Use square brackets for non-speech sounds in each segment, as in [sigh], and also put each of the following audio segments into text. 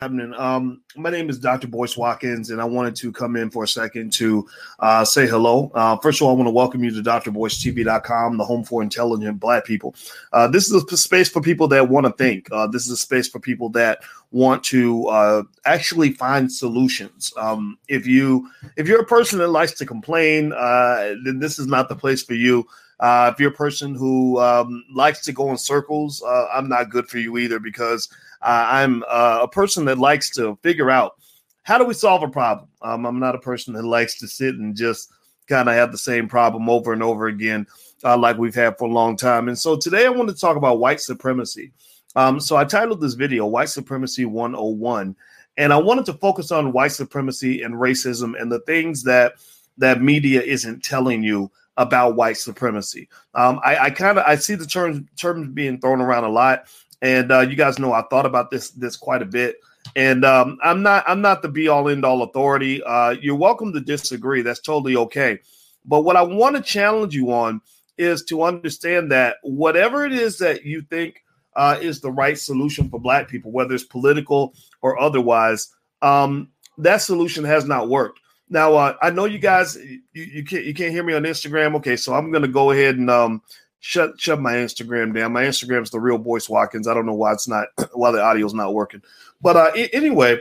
happening. Um, my name is Dr. Boyce Watkins, and I wanted to come in for a second to uh, say hello. Uh, first of all, I want to welcome you to drboycetv.com, the home for intelligent Black people. Uh, this is a space for people that want to think. Uh, this is a space for people that want to uh, actually find solutions. Um, if you if you're a person that likes to complain, uh, then this is not the place for you. If you're a person who um, likes to go in circles, I'm not good for you either because uh, I'm uh, a person that likes to figure out how do we solve a problem. Um, I'm not a person that likes to sit and just kind of have the same problem over and over again, uh, like we've had for a long time. And so today I want to talk about white supremacy. Um, so I titled this video White Supremacy 101. And I wanted to focus on white supremacy and racism and the things that that media isn't telling you about white supremacy. Um, I, I kind of I see the terms terms being thrown around a lot, and uh, you guys know I thought about this this quite a bit. And um, I'm not I'm not the be all end all authority. Uh, you're welcome to disagree. That's totally okay. But what I want to challenge you on is to understand that whatever it is that you think uh, is the right solution for Black people, whether it's political or otherwise, um, that solution has not worked. Now, uh, I know you guys you, you, can't you can't hear me on Instagram. Okay, so I'm going to go ahead and um, shut shut my Instagram down. My Instagram's the real Boyce Watkins. I don't know why it's not [clears throat] why the audio's not working. But uh, anyway,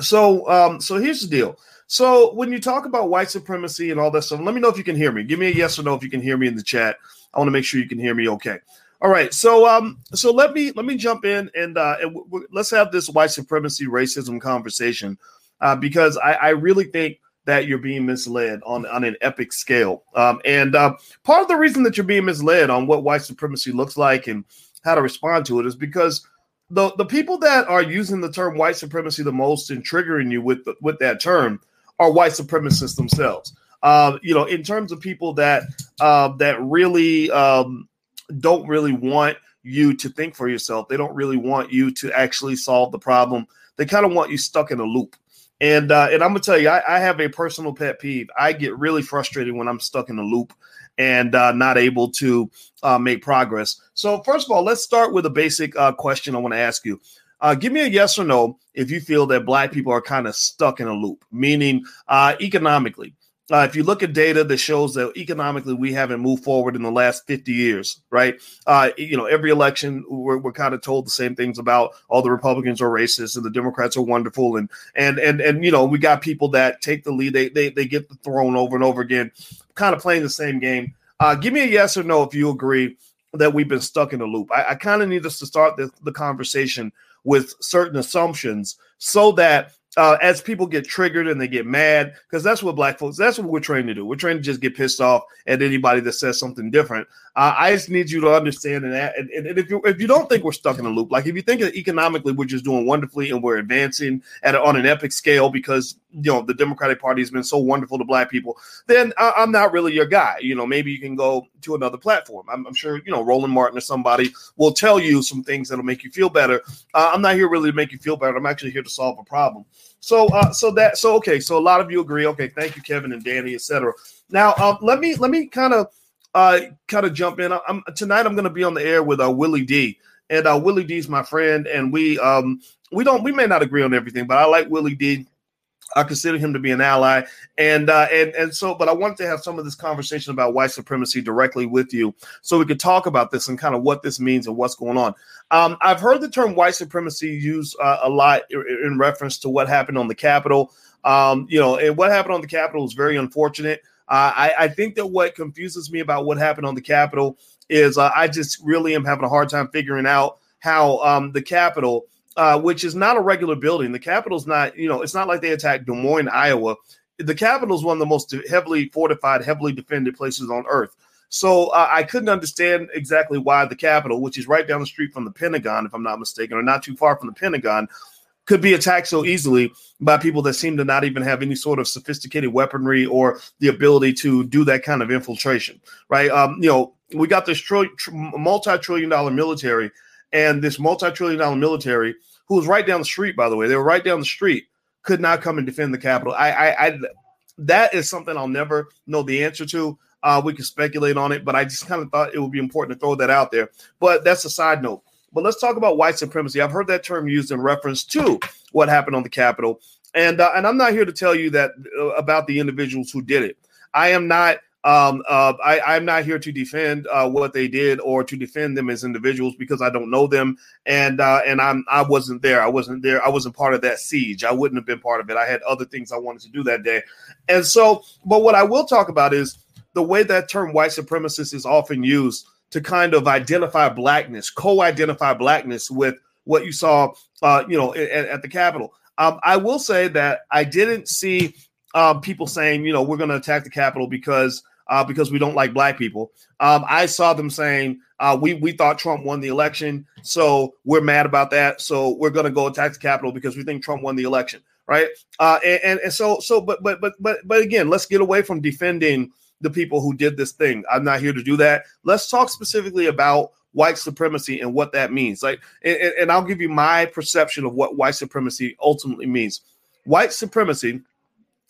so um, so here's the deal. So when you talk about white supremacy and all that stuff, let me know if you can hear me. Give me a yes or no if you can hear me in the chat. I want to make sure you can hear me okay. All right, so um, so let me let me jump in and uh, and w- w- let's have this white supremacy racism conversation uh, because I, I really think that you're being misled on, on an epic scale. Um, and uh, part of the reason that you're being misled on what white supremacy looks like and how to respond to it is because the, the people that are using the term white supremacy the most and triggering you with the, with that term are white supremacists themselves. Uh, you know, in terms of people that uh, that really um, don't really want you to think for yourself. They don't really want you to actually solve the problem. They kind of want you stuck in a loop. And uh, and I'm gonna tell you, I, I, have a personal pet peeve. I get really frustrated when I'm stuck in a loop and uh, not able to uh, make progress. So first of all, let's start with a basic uh, question I want to ask you. Uh, give me a yes or no if you feel that Black people are kind of stuck in a loop, meaning uh, economically. Uh, if you look at data that shows that economically we haven't moved forward in the last 50 years, right? Uh, you know, every election we're, we're kind of told the same things about all the Republicans are racist and the Democrats are wonderful, and and and and you know we got people that take the lead, they they they get the throne over and over again, kind of playing the same game. Uh, give me a yes or no if you agree that we've been stuck in a loop. I, I kind of need us to start the, the conversation with certain assumptions so that uh, as people get triggered and they get mad, because that's what black folks, that's what we're trained to do. We're trained to just get pissed off at anybody that says something different. Uh, I just need you to understand and, and, and, if you if you don't think we're stuck in a loop, like if you think that economically we're just doing wonderfully and we're advancing at on an epic scale because you know the Democratic Party has been so wonderful to black people, then I, am not really your guy. You know, maybe you can go to another platform. I'm, I'm, sure you know Roland Martin or somebody will tell you some things that'll make you feel better. Uh, I'm not here really to make you feel better. I'm actually here to solve a problem. So, uh, so that, so okay, so a lot of you agree. Okay, thank you, Kevin and Danny, etc. Now, um, let me let me kind of uh kind of jump in. I'm tonight. I'm going to be on the air with uh, Willie D, and uh, Willie D is my friend, and we um we don't we may not agree on everything, but I like Willie D. I consider him to be an ally, and uh, and and so, but I wanted to have some of this conversation about white supremacy directly with you, so we could talk about this and kind of what this means and what's going on. Um, I've heard the term white supremacy used uh, a lot in reference to what happened on the Capitol. Um, you know, and what happened on the Capitol is very unfortunate. Uh, I, I, think that what confuses me about what happened on the Capitol is uh, I just really am having a hard time figuring out how um, the Capitol uh, which is not a regular building. The Capitol's not, you know, it's not like they attacked Des Moines, Iowa. The Capitol is one of the most heavily fortified, heavily defended places on earth. So uh, I couldn't understand exactly why the Capitol, which is right down the street from the Pentagon, if I'm not mistaken, or not too far from the Pentagon, could be attacked so easily by people that seem to not even have any sort of sophisticated weaponry or the ability to do that kind of infiltration, right? Um, you know, we got this tr- tr- multi-trillion dollar military and this multi-trillion dollar military who was right down the street, by the way, they were right down the street, could not come and defend the Capitol. I, I, I that is something I'll never know the answer to. Uh, we can speculate on it, but I just kind of thought it would be important to throw that out there. But that's a side note. But let's talk about white supremacy. I've heard that term used in reference to what happened on the Capitol, and uh, and I'm not here to tell you that uh, about the individuals who did it. I am not um, uh, I, am not here to defend uh, what they did or to defend them as individuals because I don't know them, and uh, and I'm I wasn't there. I wasn't there. I wasn't part of that siege. I wouldn't have been part of it. I had other things I wanted to do that day, and so. But what I will talk about is the way that term white supremacist is often used to kind of identify blackness, co-identify blackness with what you saw, uh, you know, at, at the Capitol. Um, I will say that I didn't see um, people saying, you know, we're going to attack the Capitol because uh, because we don't like black people. Um, I saw them saying uh, we we thought Trump won the election, so we're mad about that. So we're going to go attack the Capitol because we think Trump won the election, right? Uh, and, and, and so so but but but but but again, let's get away from defending the people who did this thing. I'm not here to do that. Let's talk specifically about white supremacy and what that means. Like, and, and I'll give you my perception of what white supremacy ultimately means. White supremacy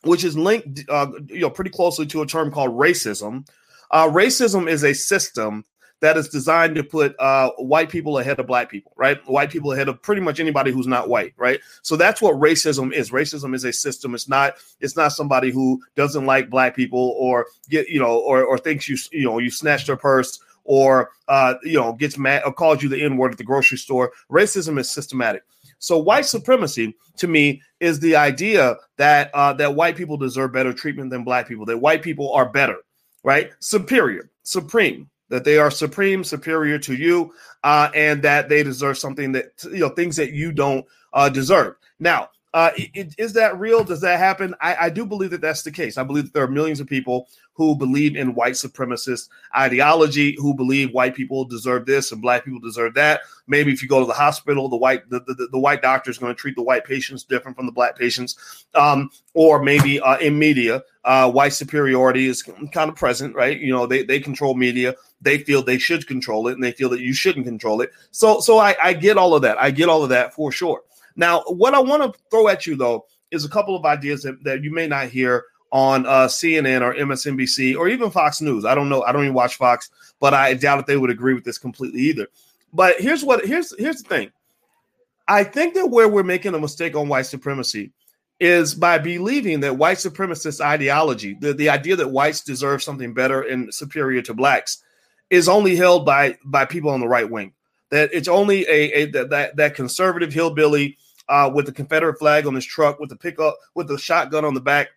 which is linked, uh, you know, pretty closely to a term called racism. Uh, racism is a system that is designed to put uh, white people ahead of black people, right? White people ahead of pretty much anybody who's not white, right? So that's what racism is. Racism is a system. It's not. It's not somebody who doesn't like black people or get you know or or thinks you you know you snatched their purse or uh, you know gets mad or calls you the n word at the grocery store. Racism is systematic. So white supremacy to me is the idea that uh, that white people deserve better treatment than black people. That white people are better, right? Superior, supreme. That they are supreme, superior to you, uh, and that they deserve something that you know things that you don't uh, deserve. Now, uh, it, is that real? Does that happen? I, I, do believe that that's the case. I believe that there are millions of people who believe in white supremacist ideology, who believe white people deserve this and black people deserve that. Maybe if you go to the hospital, the white the, the, the white doctor is going to treat the white patients different from the black patients. Um, or maybe uh, in media, uh, white superiority is kind of present, right? You know, they, they control media. They feel they should control it, and they feel that you shouldn't control it. So, so I, I get all of that. I get all of that for sure. Now, what I want to throw at you though is a couple of ideas that, that you may not hear on uh, CNN or MSNBC or even Fox News. I don't know. I don't even watch Fox, but I doubt if they would agree with this completely either. But here's what here's here's the thing. I think that where we're making a mistake on white supremacy is by believing that white supremacist ideology, the, the idea that whites deserve something better and superior to blacks, is only held by by people on the right wing. That it's only a, a that that conservative hillbilly uh, with the Confederate flag on his truck, with the pickup, with the shotgun on the back,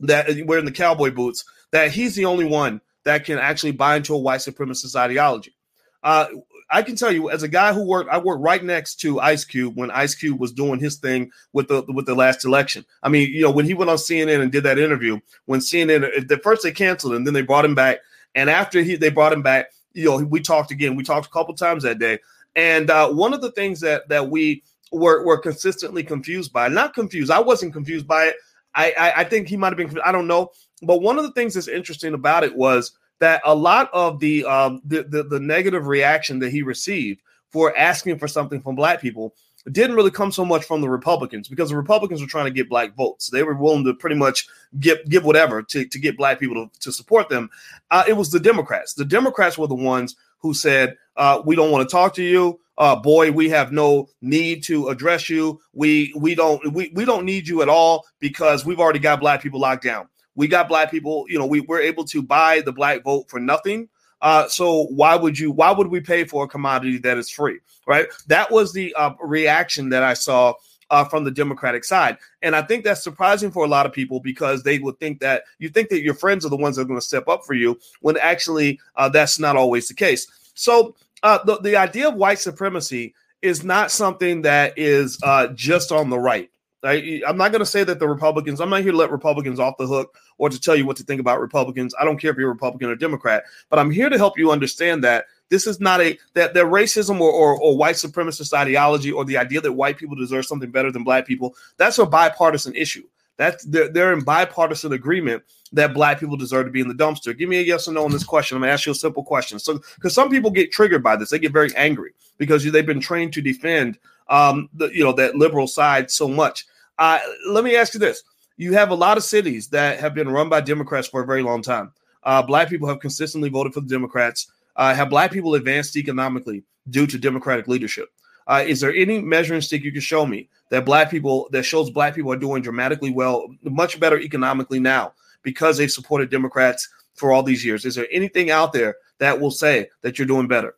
that wearing the cowboy boots, that he's the only one that can actually buy into a white supremacist ideology. Uh, I can tell you, as a guy who worked, I worked right next to Ice Cube when Ice Cube was doing his thing with the with the last election. I mean, you know, when he went on CNN and did that interview, when CNN, at first they canceled him, then they brought him back, and after he they brought him back, you know, we talked again. We talked a couple times that day, and uh, one of the things that that we were, were consistently confused by. Not confused. I wasn't confused by it. I, I, I think he might have been. I don't know. But one of the things that's interesting about it was that a lot of the um the, the, the negative reaction that he received for asking for something from black people didn't really come so much from the Republicans because the Republicans were trying to get black votes. They were willing to pretty much give give whatever to, to get black people to, to support them. Uh, it was the Democrats. The Democrats were the ones who said, uh, "We don't want to talk to you uh, boy, we have no need to address you. We we don't we, we don't need you at all because we've already got black people locked down. We got black people, you know, we, we're able to buy the black vote for nothing. Uh, so why would you why would we pay for a commodity that is free? Right. That was the uh, reaction that I saw uh, from the Democratic side. And I think that's surprising for a lot of people because they would think that you think that your friends are the ones that are going to step up for you when actually uh, that's not always the case. So uh, the, the idea of white supremacy is not something that is uh, just on the right. I, I'm not going to say that the Republicans, I'm not here to let Republicans off the hook or to tell you what to think about Republicans. I don't care if you're Republican or Democrat, but I'm here to help you understand that this is not a that, that racism or, or, or white supremacist ideology or the idea that white people deserve something better than black people, that's a bipartisan issue. That's they're, they're in bipartisan agreement that black people deserve to be in the dumpster. Give me a yes or no on this question. I'm gonna ask you a simple question. So, because some people get triggered by this, they get very angry because they've been trained to defend, um, the you know that liberal side so much. Uh, let me ask you this: You have a lot of cities that have been run by Democrats for a very long time. Uh, black people have consistently voted for the Democrats. uh, have black people advanced economically due to democratic leadership? Uh, is there any measuring stick you can show me that black people that shows black people are doing dramatically well, much better economically now because they've supported Democrats for all these years? Is there anything out there that will say that you're doing better?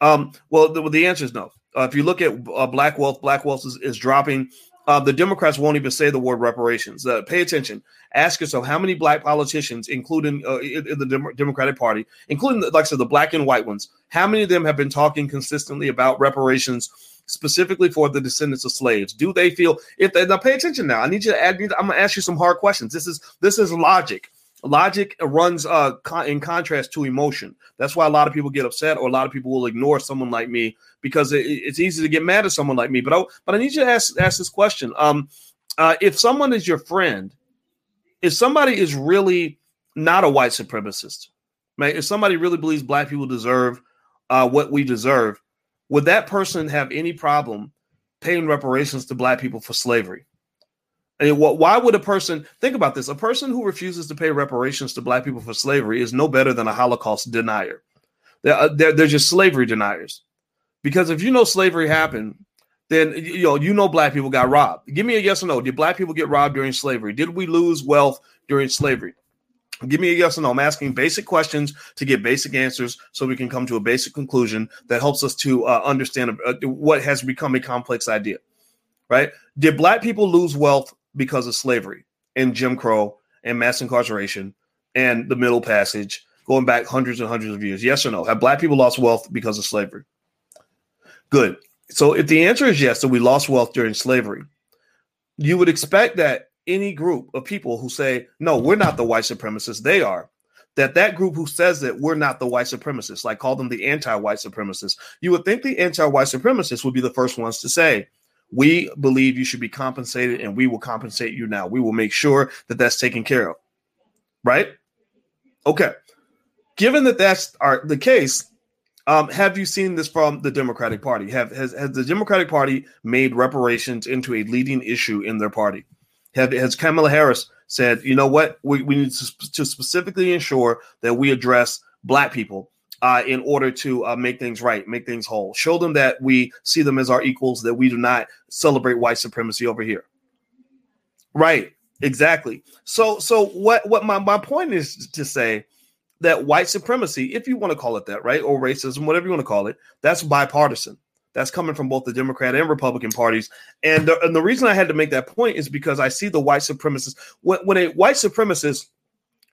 Um, well, the, the answer is no. Uh, if you look at uh, black wealth, black wealth is, is dropping. Uh, the Democrats won't even say the word reparations. Uh, pay attention. Ask yourself how many black politicians, including uh, in, the Dem- Democratic Party, including, the, like I said, the black and white ones, how many of them have been talking consistently about reparations specifically for the descendants of slaves? Do they feel if they now pay attention now? I need you to add. I'm going to ask you some hard questions. This is this is logic. Logic runs uh, in contrast to emotion. That's why a lot of people get upset, or a lot of people will ignore someone like me because it, it's easy to get mad at someone like me. But I, but I need you to ask ask this question: um, uh, If someone is your friend, if somebody is really not a white supremacist, right? If somebody really believes black people deserve uh, what we deserve, would that person have any problem paying reparations to black people for slavery? And why would a person think about this? A person who refuses to pay reparations to black people for slavery is no better than a Holocaust denier. They're, uh, they're, they're just slavery deniers. Because if you know slavery happened, then you know you know black people got robbed. Give me a yes or no. Did black people get robbed during slavery? Did we lose wealth during slavery? Give me a yes or no. I'm asking basic questions to get basic answers so we can come to a basic conclusion that helps us to uh, understand uh, what has become a complex idea. Right? Did black people lose wealth because of slavery and Jim Crow and mass incarceration and the Middle Passage going back hundreds and hundreds of years? Yes or no? Have black people lost wealth because of slavery? Good. So if the answer is yes, that we lost wealth during slavery, you would expect that any group of people who say, no, we're not the white supremacists, they are, that that group who says that we're not the white supremacists, like call them the anti-white supremacists, you would think the anti-white supremacists would be the first ones to say, we believe you should be compensated and we will compensate you now. We will make sure that that's taken care of. Right? Okay. Given that that's our, the case, um, have you seen this from the Democratic Party? Have has, has the Democratic Party made reparations into a leading issue in their party? Have has Kamala Harris said, you know what, we, we need to, to specifically ensure that we address black people uh, in order to uh, make things right, make things whole. Show them that we see them as our equals, that we do not celebrate white supremacy over here. Right, exactly. So, so what? What my my point is to say that white supremacy, if you want to call it that, right, or racism, whatever you want to call it, that's bipartisan. That's coming from both the Democrat and Republican parties. And the, and the reason I had to make that point is because I see the white supremacists when, when a white supremacist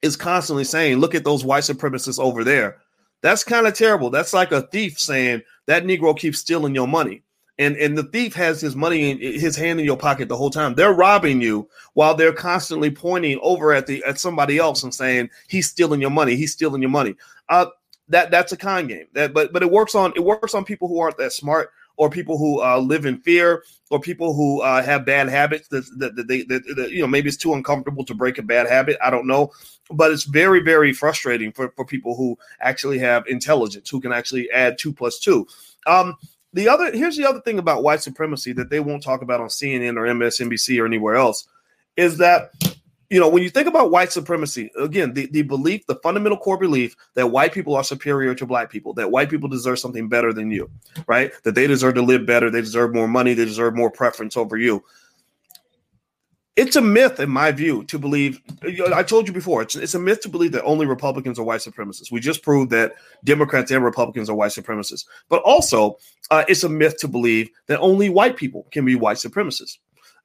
is constantly saying, "Look at those white supremacists over there." That's kind of terrible. That's like a thief saying that Negro keeps stealing your money. And, and the thief has his money in his hand in your pocket the whole time. They're robbing you while they're constantly pointing over at the at somebody else and saying he's stealing your money. He's stealing your money. Uh, that that's a con game. That but but it works on it works on people who aren't that smart or people who uh, live in fear or people who uh, have bad habits that, that, that they that, that, you know maybe it's too uncomfortable to break a bad habit. I don't know but it's very very frustrating for, for people who actually have intelligence who can actually add two plus two um, the other here's the other thing about white supremacy that they won't talk about on cnn or msnbc or anywhere else is that you know when you think about white supremacy again the, the belief the fundamental core belief that white people are superior to black people that white people deserve something better than you right that they deserve to live better they deserve more money they deserve more preference over you it's a myth, in my view, to believe. I told you before, it's, it's a myth to believe that only Republicans are white supremacists. We just proved that Democrats and Republicans are white supremacists. But also, uh, it's a myth to believe that only white people can be white supremacists.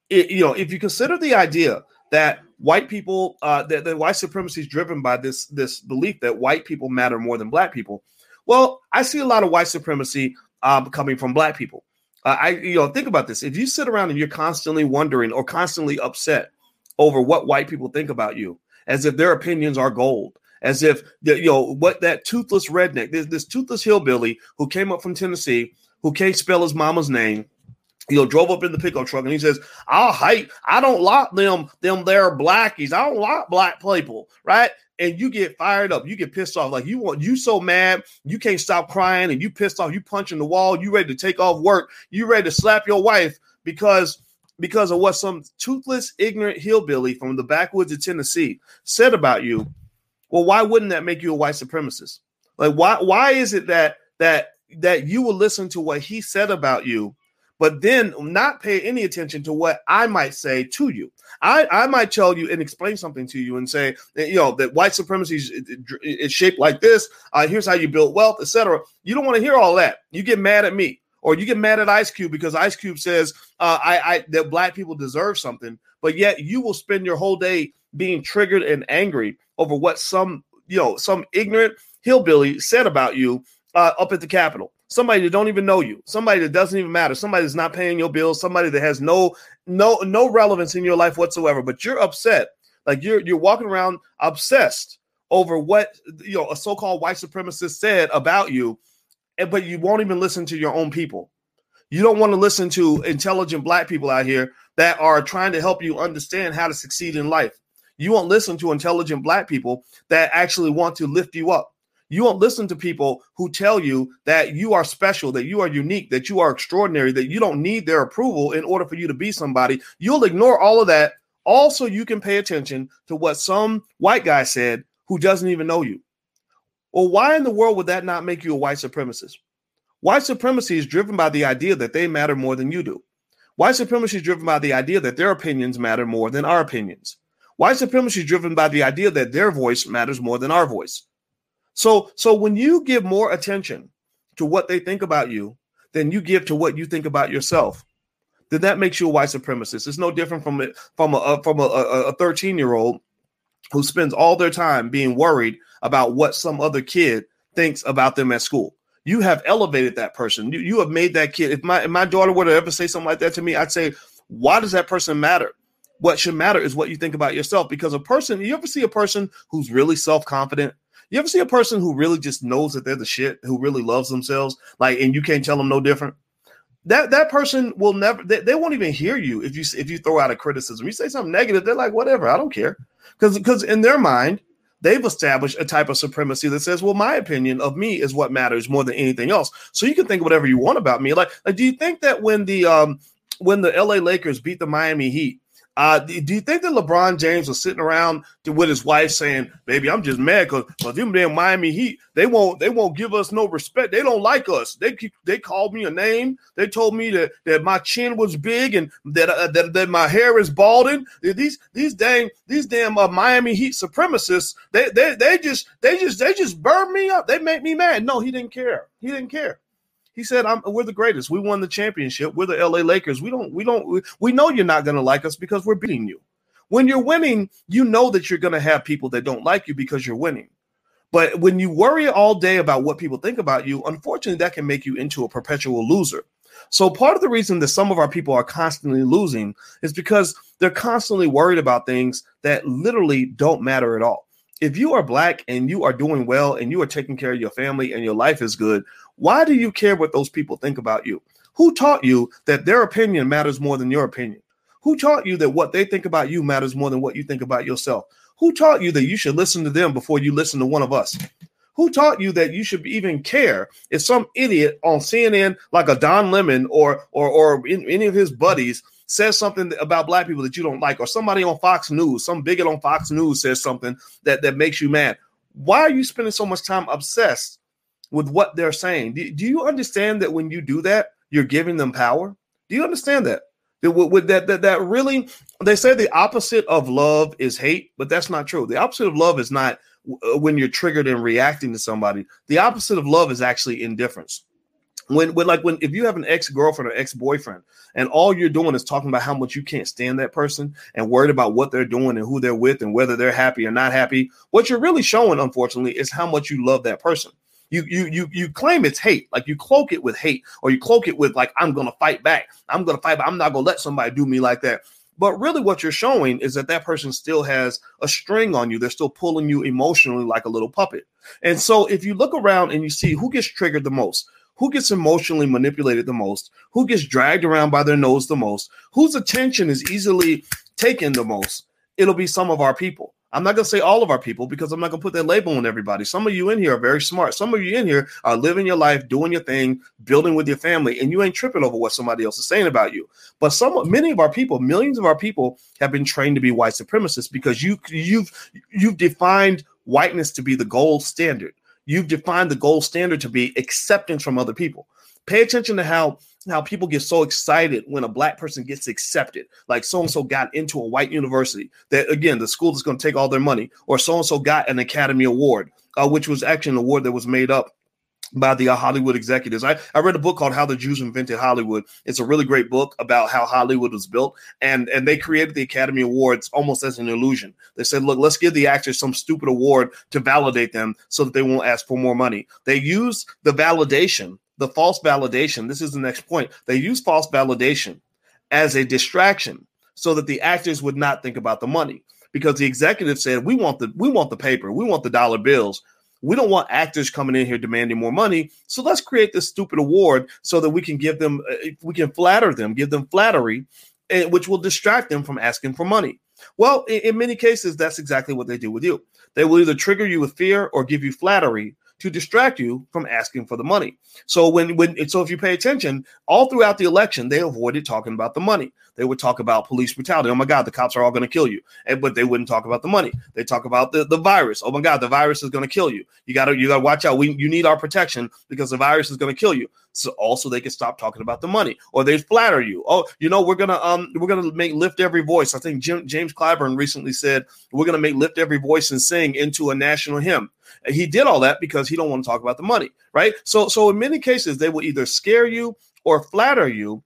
It, you know, if you consider the idea that white people, uh, that, that white supremacy is driven by this this belief that white people matter more than black people, well, I see a lot of white supremacy um, coming from black people. Uh, I you know think about this. If you sit around and you're constantly wondering or constantly upset over what white people think about you, as if their opinions are gold, as if you know what that toothless redneck, this, this toothless hillbilly who came up from Tennessee, who can't spell his mama's name, you know, drove up in the pickup truck and he says, "I'll hate. I don't like them. Them there blackies. I don't like black people, right?" and you get fired up, you get pissed off. Like you want you so mad, you can't stop crying, and you pissed off, you punching the wall, you ready to take off work, you ready to slap your wife because because of what some toothless, ignorant hillbilly from the backwoods of Tennessee said about you. Well, why wouldn't that make you a white supremacist? Like why why is it that that that you will listen to what he said about you, but then not pay any attention to what I might say to you? I, I might tell you and explain something to you and say, you know, that white supremacy is, is shaped like this. Uh, here's how you build wealth, etc. You don't want to hear all that. You get mad at me or you get mad at Ice Cube because Ice Cube says uh, I, I that black people deserve something, but yet you will spend your whole day being triggered and angry over what some you know some ignorant hillbilly said about you uh, up at the Capitol. Somebody that don't even know you, somebody that doesn't even matter, somebody that's not paying your bills, somebody that has no no no relevance in your life whatsoever. But you're upset, like you're you're walking around obsessed over what you know a so-called white supremacist said about you, but you won't even listen to your own people. You don't want to listen to intelligent black people out here that are trying to help you understand how to succeed in life. You won't listen to intelligent black people that actually want to lift you up. You won't listen to people who tell you that you are special, that you are unique, that you are extraordinary, that you don't need their approval in order for you to be somebody. You'll ignore all of that. Also, you can pay attention to what some white guy said who doesn't even know you. Well, why in the world would that not make you a white supremacist? White supremacy is driven by the idea that they matter more than you do. White supremacy is driven by the idea that their opinions matter more than our opinions. White supremacy is driven by the idea that their voice matters more than our voice. So, so when you give more attention to what they think about you than you give to what you think about yourself, then that makes you a white supremacist. It's no different from it from a from a 13 year old who spends all their time being worried about what some other kid thinks about them at school. You have elevated that person. You, you have made that kid. If my if my daughter were to ever say something like that to me, I'd say, why does that person matter? what should matter is what you think about yourself. Because a person, you ever see a person who's really self confident? You ever see a person who really just knows that they're the shit, who really loves themselves, like, and you can't tell them no different? That that person will never. They, they won't even hear you if you if you throw out a criticism. You say something negative, they're like, whatever, I don't care, because because in their mind, they've established a type of supremacy that says, well, my opinion of me is what matters more than anything else. So you can think whatever you want about me. Like, like do you think that when the um when the LA Lakers beat the Miami Heat, uh, do you think that LeBron James was sitting around with his wife saying, "Baby, I'm just mad because well, them damn Miami Heat they won't they won't give us no respect. They don't like us. They they called me a name. They told me that that my chin was big and that uh, that, that my hair is balding. These these dang these damn uh, Miami Heat supremacists they they they just they just they just burn me up. They make me mad. No, he didn't care. He didn't care. He said, "We're the greatest. We won the championship. We're the LA Lakers. We don't. We don't. We, know you're not going to like us because we're beating you. When you're winning, you know that you're going to have people that don't like you because you're winning. But when you worry all day about what people think about you, unfortunately, that can make you into a perpetual loser. So part of the reason that some of our people are constantly losing is because they're constantly worried about things that literally don't matter at all if you are black and you are doing well and you are taking care of your family and your life is good, why do you care what those people think about you? Who taught you that their opinion matters more than your opinion? Who taught you that what they think about you matters more than what you think about yourself? Who taught you that you should listen to them before you listen to one of us? Who taught you that you should even care if some idiot on CNN like a Don Lemon or or or any of his buddies says something about black people that you don't like, or somebody on Fox News, some bigot on Fox News says something that, that makes you mad. Why are you spending so much time obsessed with what they're saying? Do, do you understand that when you do that, you're giving them power? Do you understand that? That, with that, that that really they say the opposite of love is hate, but that's not true. The opposite of love is not uh, when you're triggered and reacting to somebody. The opposite of love is actually indifference when when like when if you have an ex-girlfriend or ex-boyfriend and all you're doing is talking about how much you can't stand that person and worried about what they're doing and who they're with and whether they're happy or not happy what you're really showing unfortunately is how much you love that person you you you you claim it's hate. Like you cloak it with hate or you cloak it with like i'm gonna fight back. I'm gonna fight back. I'm not gonna let somebody do me like that. But really what you're showing is that that person still has a string on you. They're still pulling you emotionally like a little puppet. And so if you look around and you see who gets triggered the most who gets emotionally manipulated the most, who gets dragged around by their nose the most, whose attention is easily taken the most, it'll be some of our people. I'm not going to say all of our people because I'm not going to put that label on everybody. Some of you in here are very smart. Some of you in here are living your life, doing your thing, building with your family, and you ain't tripping over what somebody else is saying about you. But some, many of our people, millions of our people, have been trained to be white supremacists because you, you've, you've defined whiteness to be the gold standard you've defined the gold standard to be acceptance from other people. Pay attention to how how people get so excited when a black person gets accepted. Like so and so got into a white university. That again, the school is going to take all their money, or so and so got an Academy Award, uh, which was actually an award that was made up by the uh, Hollywood executives. I, I read a book called How the Jews Invented Hollywood. It's a really great book about how Hollywood was built. And, and they created the Academy Awards almost as an illusion. They said, look, let's give the actors some stupid award to validate them so that they won't ask for more money. They use the validation, the false validation. This is the next point. They use false validation as a distraction so that the actors would not think about the money because the executive said we want the we want the paper we want the dollar bills we don't want actors coming in here demanding more money. So let's create this stupid award so that we can give them, uh, we can flatter them, give them flattery, eh, which will distract them from asking for money. Well, in, in many cases, that's exactly what they do with you. They will either trigger you with fear or give you flattery to distract you from asking for the money. So when when so if you pay attention, all throughout the election, they avoided talking about the money. They would talk about police brutality. Oh my God, the cops are all going to kill you. And but they wouldn't talk about the money. They talk about the, the virus. Oh my God, the virus is going to kill you. You gotta you gotta watch out. We you need our protection because the virus is going to kill you. So also they can stop talking about the money. Or they flatter you. Oh, you know, we're gonna um we're gonna make lift every voice. I think Jim, James Clyburn recently said we're gonna make lift every voice and sing into a national hymn. He did all that because he don't want to talk about the money, right? So, so in many cases, they will either scare you or flatter you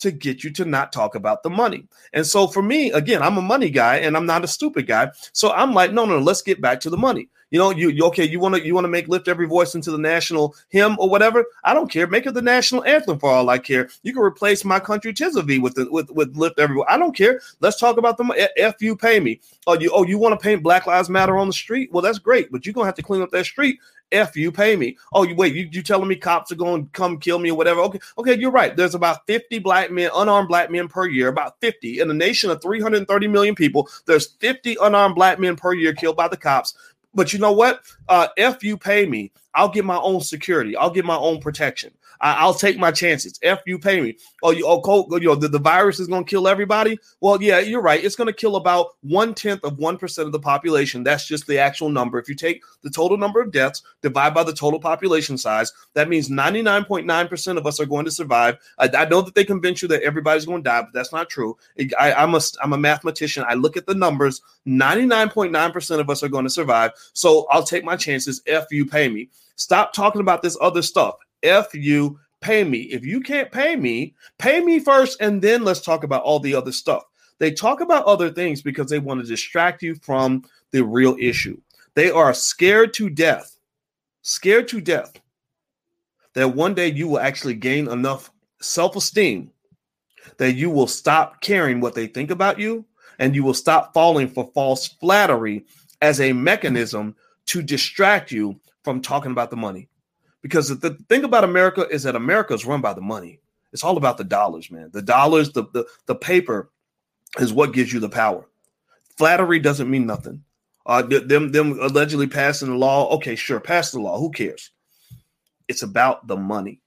to get you to not talk about the money. And so for me, again, I'm a money guy and I'm not a stupid guy. So I'm like, no, no, let's get back to the money. You know, you, you okay, you want to you want to make lift every voice into the national hymn or whatever. I don't care. Make it the national anthem for all I care. You can replace my country 'Tis of Thee with the with with lift every I don't care. Let's talk about the F you pay me. Oh, you oh you want to paint Black Lives Matter on the street? Well, that's great, but you're gonna have to clean up that street F you pay me. Oh, you wait, you, you telling me cops are going to come kill me or whatever. Okay, okay, you're right. There's about 50 black men, unarmed black men per year, about 50. In a nation of 330 million people, there's 50 unarmed black men per year killed by the cops. But you know what? Uh, if you pay me, I'll get my own security. I'll get my own protection. I, will take my chances. F you pay me. Oh, you oh, cold, oh, you know the, the virus is going to kill everybody. Well, yeah, you're right. It's going to kill about one tenth of one percent of the population. That's just the actual number. If you take the total number of deaths, divide by the total population size, that means 99.9 percent of us are going to survive. I, I, know that they convince you that everybody's going to die, but that's not true. I, I'm a I'm a mathematician. I look at the numbers. 99.9 percent of us are going to survive. So I'll take my chances. F you pay me. Stop talking about this other stuff. F you, pay me. If you can't pay me, pay me first, and then let's talk about all the other stuff. They talk about other things because they want to distract you from the real issue. They are scared to death, scared to death that one day you will actually gain enough self esteem that you will stop caring what they think about you and you will stop falling for false flattery as a mechanism to distract you from talking about the money. Because the thing about America is that America is run by the money. It's all about the dollars, man. The dollars, the, the, the paper is what gives you the power. Flattery doesn't mean nothing. Uh, them them allegedly passing the law. Okay, sure, pass the law. Who cares? It's about the money.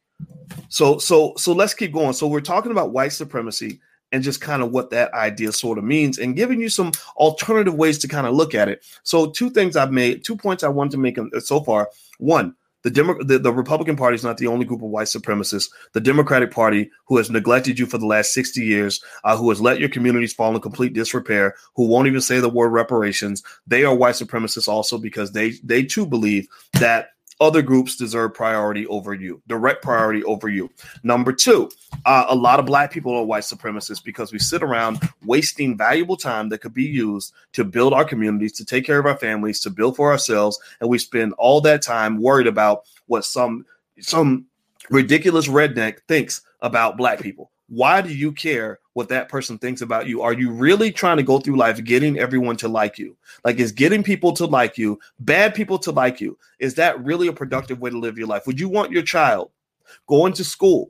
So so so let's keep going. So we're talking about white supremacy and just kind of what that idea sort of means and giving you some alternative ways to kind of look at it. So two things I've made, two points I wanted to make so far. One, the, Demo- the, the Republican Party is not the only group of white supremacists. The Democratic Party, who has neglected you for the last 60 years, uh, who has let your communities fall in complete disrepair, who won't even say the word reparations, they are white supremacists also because they they too believe that other groups deserve priority over you, direct priority over you. Number two, uh, a lot of black people are white supremacists because we sit around wasting valuable time that could be used to build our communities, to take care of our families, to build for ourselves, and we spend all that time worried about what some some ridiculous redneck thinks about black people. Why do you care what that person thinks about you? Are you really trying to go through life getting everyone to like you? Like, is getting people to like you, bad people to like you, is that really a productive way to live your life? Would you want your child going to school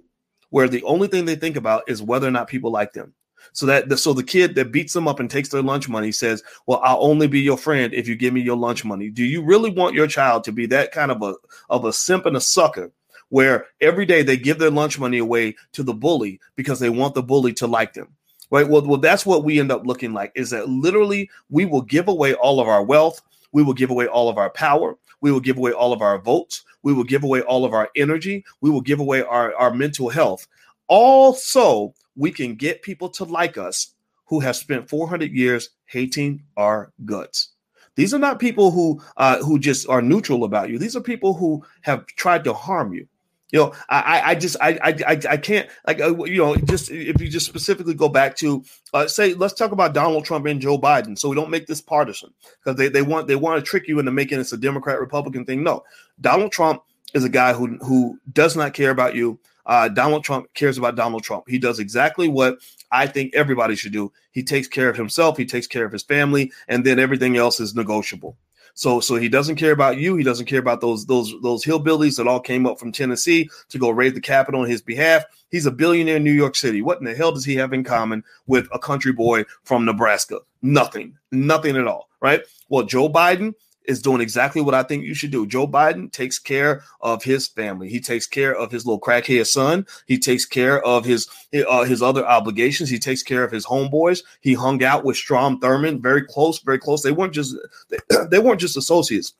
where the only thing they think about is whether or not people like them? So that the, so the kid that beats them up and takes their lunch money says, "Well, I'll only be your friend if you give me your lunch money." Do you really want your child to be that kind of a of a simp and a sucker where every day they give their lunch money away to the bully because they want the bully to like them. Right. Well, well, that's what we end up looking like is that literally we will give away all of our wealth. We will give away all of our power. We will give away all of our votes. We will give away all of our energy. We will give away our, our mental health. Also, we can get people to like us who have spent 400 years hating our guts. These are not people who uh, who just are neutral about you. These are people who have tried to harm you. You know, I, I just, I, I, I can't, like, uh, you know, just if you just specifically go back to, uh, say, let's talk about Donald Trump and Joe Biden, so we don't make this partisan because they, they want, they want to trick you into making this a Democrat Republican thing. No, Donald Trump is a guy who who does not care about you. Uh, Donald Trump cares about Donald Trump. He does exactly what I think everybody should do. He takes care of himself. He takes care of his family, and then everything else is negotiable. So so he doesn't care about you. He doesn't care about those those those hillbillies that all came up from Tennessee to go raid the Capitol on his behalf. He's a billionaire in New York City. What in the hell does he have in common with a country boy from Nebraska? Nothing. Nothing at all. Right? Well, Joe Biden is doing exactly what I think you should do. Joe Biden takes care of his family. He takes care of his little crackhead son. He takes care of his uh, his other obligations. He takes care of his homeboys. He hung out with Strom Thurmond, very close, very close. They weren't just they, [clears throat] they weren't just associates.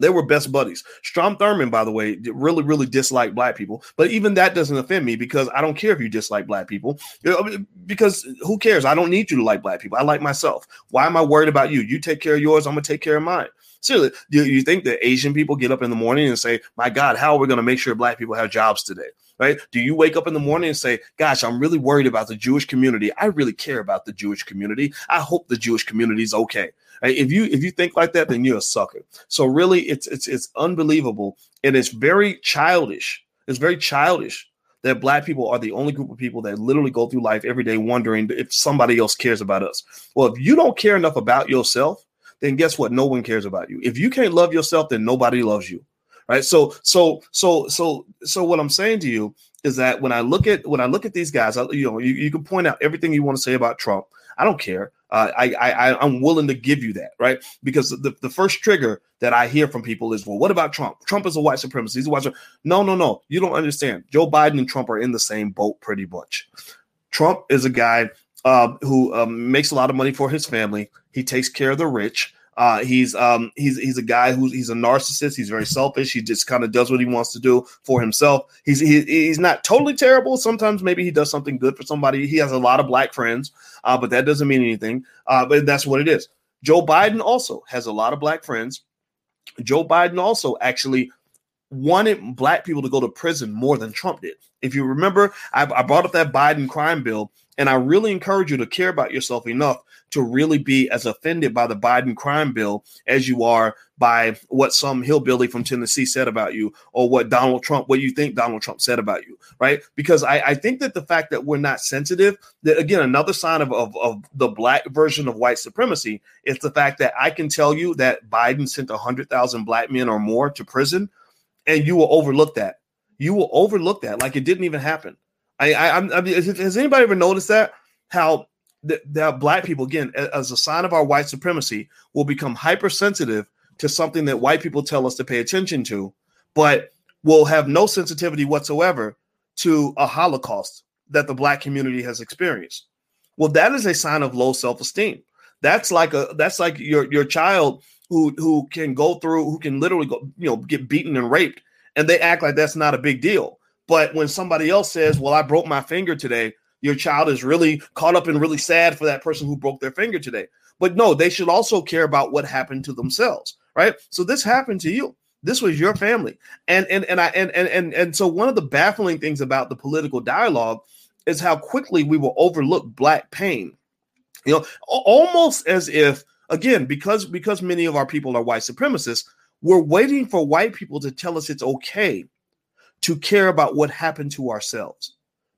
They were best buddies. Strom Thurmond, by the way, really, really disliked black people. But even that doesn't offend me because I don't care if you dislike black people. Because who cares? I don't need you to like black people. I like myself. Why am I worried about you? You take care of yours. I'm gonna take care of mine. Seriously, do you think that Asian people get up in the morning and say, "My God, how are we going to make sure Black people have jobs today?" Right? Do you wake up in the morning and say, "Gosh, I'm really worried about the Jewish community. I really care about the Jewish community. I hope the Jewish community is okay." Right? If you if you think like that, then you're a sucker. So really, it's it's it's unbelievable and it's very childish. It's very childish that black people are the only group of people that literally go through life every day wondering if somebody else cares about us. Well, if you don't care enough about yourself, then guess what? No one cares about you. If you can't love yourself, then nobody loves you. Right. So, so, so, so, so what I'm saying to you is that when I look at when I look at these guys, I, you know, you, you can point out everything you want to say about Trump. I don't care. Uh, I, I I'm willing to give you that, right? Because the, the first trigger that I hear from people is, well, what about Trump? Trump is a white supremacist. He's a white. No, no, no. You don't understand. Joe Biden and Trump are in the same boat, pretty much. Trump is a guy uh, who um, makes a lot of money for his family. He takes care of the rich. Uh, he's um, he's he's a guy who's he's a narcissist. He's very selfish. He just kind of does what he wants to do for himself. He's he, he's not totally terrible. Sometimes maybe he does something good for somebody. He has a lot of black friends, uh, but that doesn't mean anything. Uh, but that's what it is. Joe Biden also has a lot of black friends. Joe Biden also actually wanted black people to go to prison more than Trump did. If you remember, I, I brought up that Biden crime bill and I really encourage you to care about yourself enough to really be as offended by the Biden crime bill as you are by what some hillbilly from Tennessee said about you or what Donald Trump, what you think Donald Trump said about you, right? Because I, I think that the fact that we're not sensitive, that again, another sign of, of, of the black version of white supremacy is the fact that I can tell you that Biden sent 100,000 black men or more to prison and you will overlook that. You will overlook that like it didn't even happen I, I, I has anybody ever noticed that how the black people, again, as a sign of our white supremacy, will become hypersensitive to something that white people tell us to pay attention to, but will have no sensitivity whatsoever to a Holocaust that the black community has experienced. Well, that is a sign of low self-esteem. That's like a that's like your your child who who can go through who can literally go you know get beaten and raped, and they act like that's not a big deal. But when somebody else says, Well, I broke my finger today, your child is really caught up and really sad for that person who broke their finger today. But no, they should also care about what happened to themselves, right? So this happened to you. This was your family. And and and I and and and, and so one of the baffling things about the political dialogue is how quickly we will overlook black pain. You know, almost as if again, because because many of our people are white supremacists, we're waiting for white people to tell us it's okay to care about what happened to ourselves.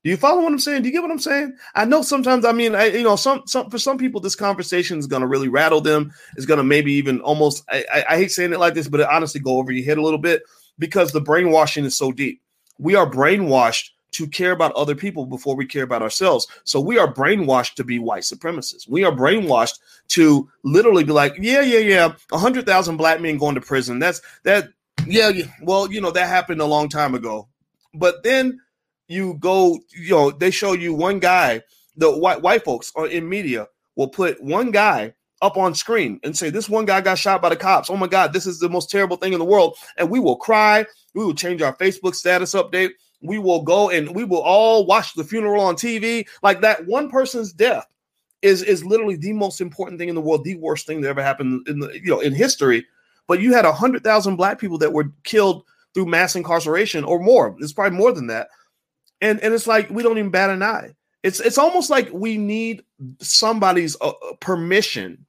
Do you follow what I'm saying? Do you get what I'm saying? I know sometimes, I mean, I, you know, some, some for some people, this conversation is going to really rattle them. It's going to maybe even almost, I, I, I hate saying it like this, but it honestly go over your head a little bit because the brainwashing is so deep. We are brainwashed to care about other people before we care about ourselves. So we are brainwashed to be white supremacists. We are brainwashed to literally be like, yeah, yeah, yeah, a hundred thousand black men going to prison. That's that yeah, well, you know, that happened a long time ago. But then you go, you know, they show you one guy, the white white folks in media will put one guy up on screen and say, This one guy got shot by the cops. Oh my God, this is the most terrible thing in the world. And we will cry. We will change our Facebook status update. We will go and we will all watch the funeral on TV. Like that one person's death is, is literally the most important thing in the world, the worst thing that ever happened in the you know in history. But you had a hundred thousand black people that were killed through mass incarceration or more. It's probably more than that. And and it's like we don't even bat an eye. It's it's almost like we need somebody's uh, uh, permission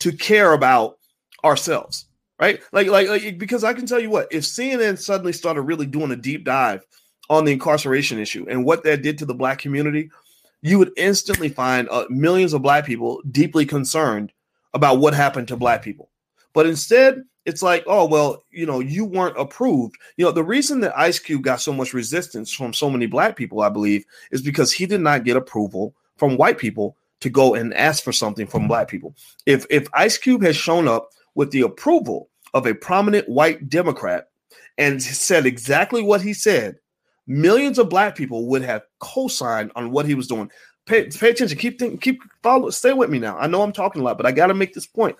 to care about ourselves, right? Like, like like because I can tell you what, if CNN suddenly started really doing a deep dive on the incarceration issue and what that did to the black community, you would instantly find uh, millions of black people deeply concerned about what happened to black people. But instead, it's like, oh, well, you know, you weren't approved. You know, the reason that Ice Cube got so much resistance from so many black people, I believe, is because he did not get approval from white people to go and ask for something from black people. If if Ice Cube has shown up with the approval of a prominent white Democrat and said exactly what he said, millions of black people would have co-signed on what he was doing. Pay, pay attention. Keep thinking, keep follow. Stay with me now. I know I'm talking a lot, but I got to make this point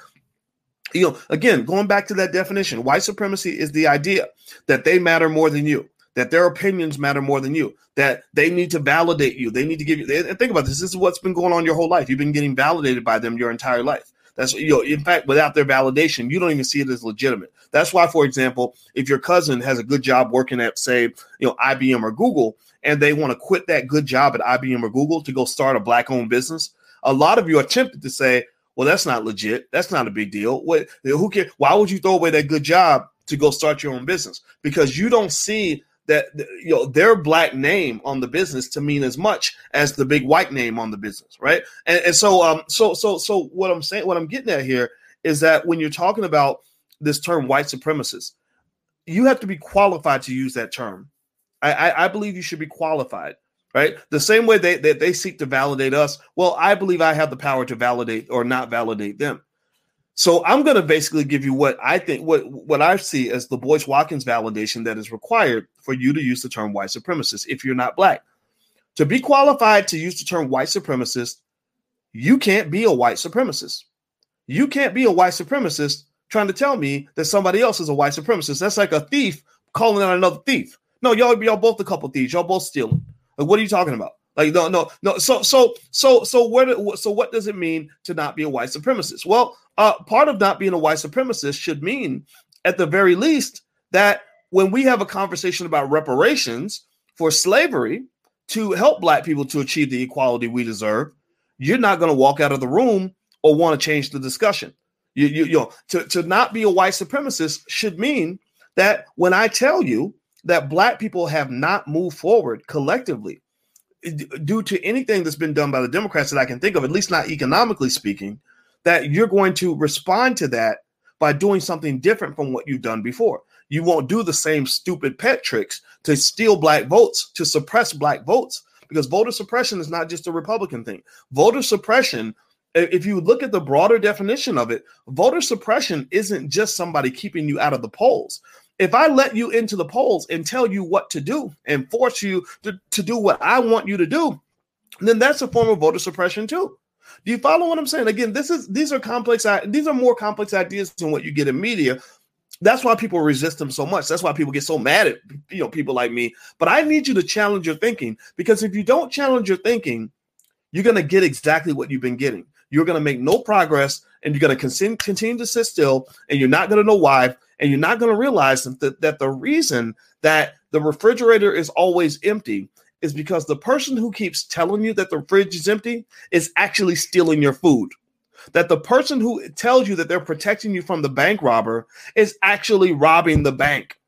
you know, again, going back to that definition, white supremacy is the idea that they matter more than you, that their opinions matter more than you, that they need to validate you. They need to give you. And think about this. This is what's been going on your whole life. You've been getting validated by them your entire life. That's you know, in fact, without their validation, you don't even see it as legitimate. That's why, for example, if your cousin has a good job working at, say, you know, IBM or Google, and they want to quit that good job at IBM or Google to go start a black-owned business, a lot of you are tempted to say, well, that's not legit. That's not a big deal. What who can why would you throw away that good job to go start your own business? Because you don't see that you know their black name on the business to mean as much as the big white name on the business, right? And, and so um so so so what I'm saying what I'm getting at here is that when you're talking about this term white supremacist, you have to be qualified to use that term. I, I, I believe you should be qualified right? The same way they, they, they seek to validate us. Well, I believe I have the power to validate or not validate them. So I'm going to basically give you what I think, what what I see as the Boyce Watkins validation that is required for you to use the term white supremacist if you're not black. To be qualified to use the term white supremacist, you can't be a white supremacist. You can't be a white supremacist trying to tell me that somebody else is a white supremacist. That's like a thief calling out another thief. No, y'all, y'all both a couple thieves. Y'all both stealing. Like, what are you talking about? Like, no, no, no. So, so, so, so, where? So, what does it mean to not be a white supremacist? Well, uh, part of not being a white supremacist should mean, at the very least, that when we have a conversation about reparations for slavery to help black people to achieve the equality we deserve, you're not going to walk out of the room or want to change the discussion. You, you, you know, to, to not be a white supremacist should mean that when I tell you that black people have not moved forward collectively due to anything that's been done by the Democrats that I can think of, at least not economically speaking, that you're going to respond to that by doing something different from what you've done before. You won't do the same stupid pet tricks to steal black votes, to suppress black votes, because voter suppression is not just a Republican thing. Voter suppression, if you look at the broader definition of it, voter suppression isn't just somebody keeping you out of the polls. If I let you into the polls and tell you what to do and force you to, to do what I want you to do, then that's a form of voter suppression too. Do you follow what I'm saying? Again, this is these are complex these are more complex ideas than what you get in media. That's why people resist them so much. That's why people get so mad at you know people like me. But I need you to challenge your thinking because if you don't challenge your thinking, you're going to get exactly what you've been getting. You're going to make no progress and you're going to continue to sit still and you're not going to know why and you're not going to realize that, that the reason that the refrigerator is always empty is because the person who keeps telling you that the fridge is empty is actually stealing your food. That the person who tells you that they're protecting you from the bank robber is actually robbing the bank.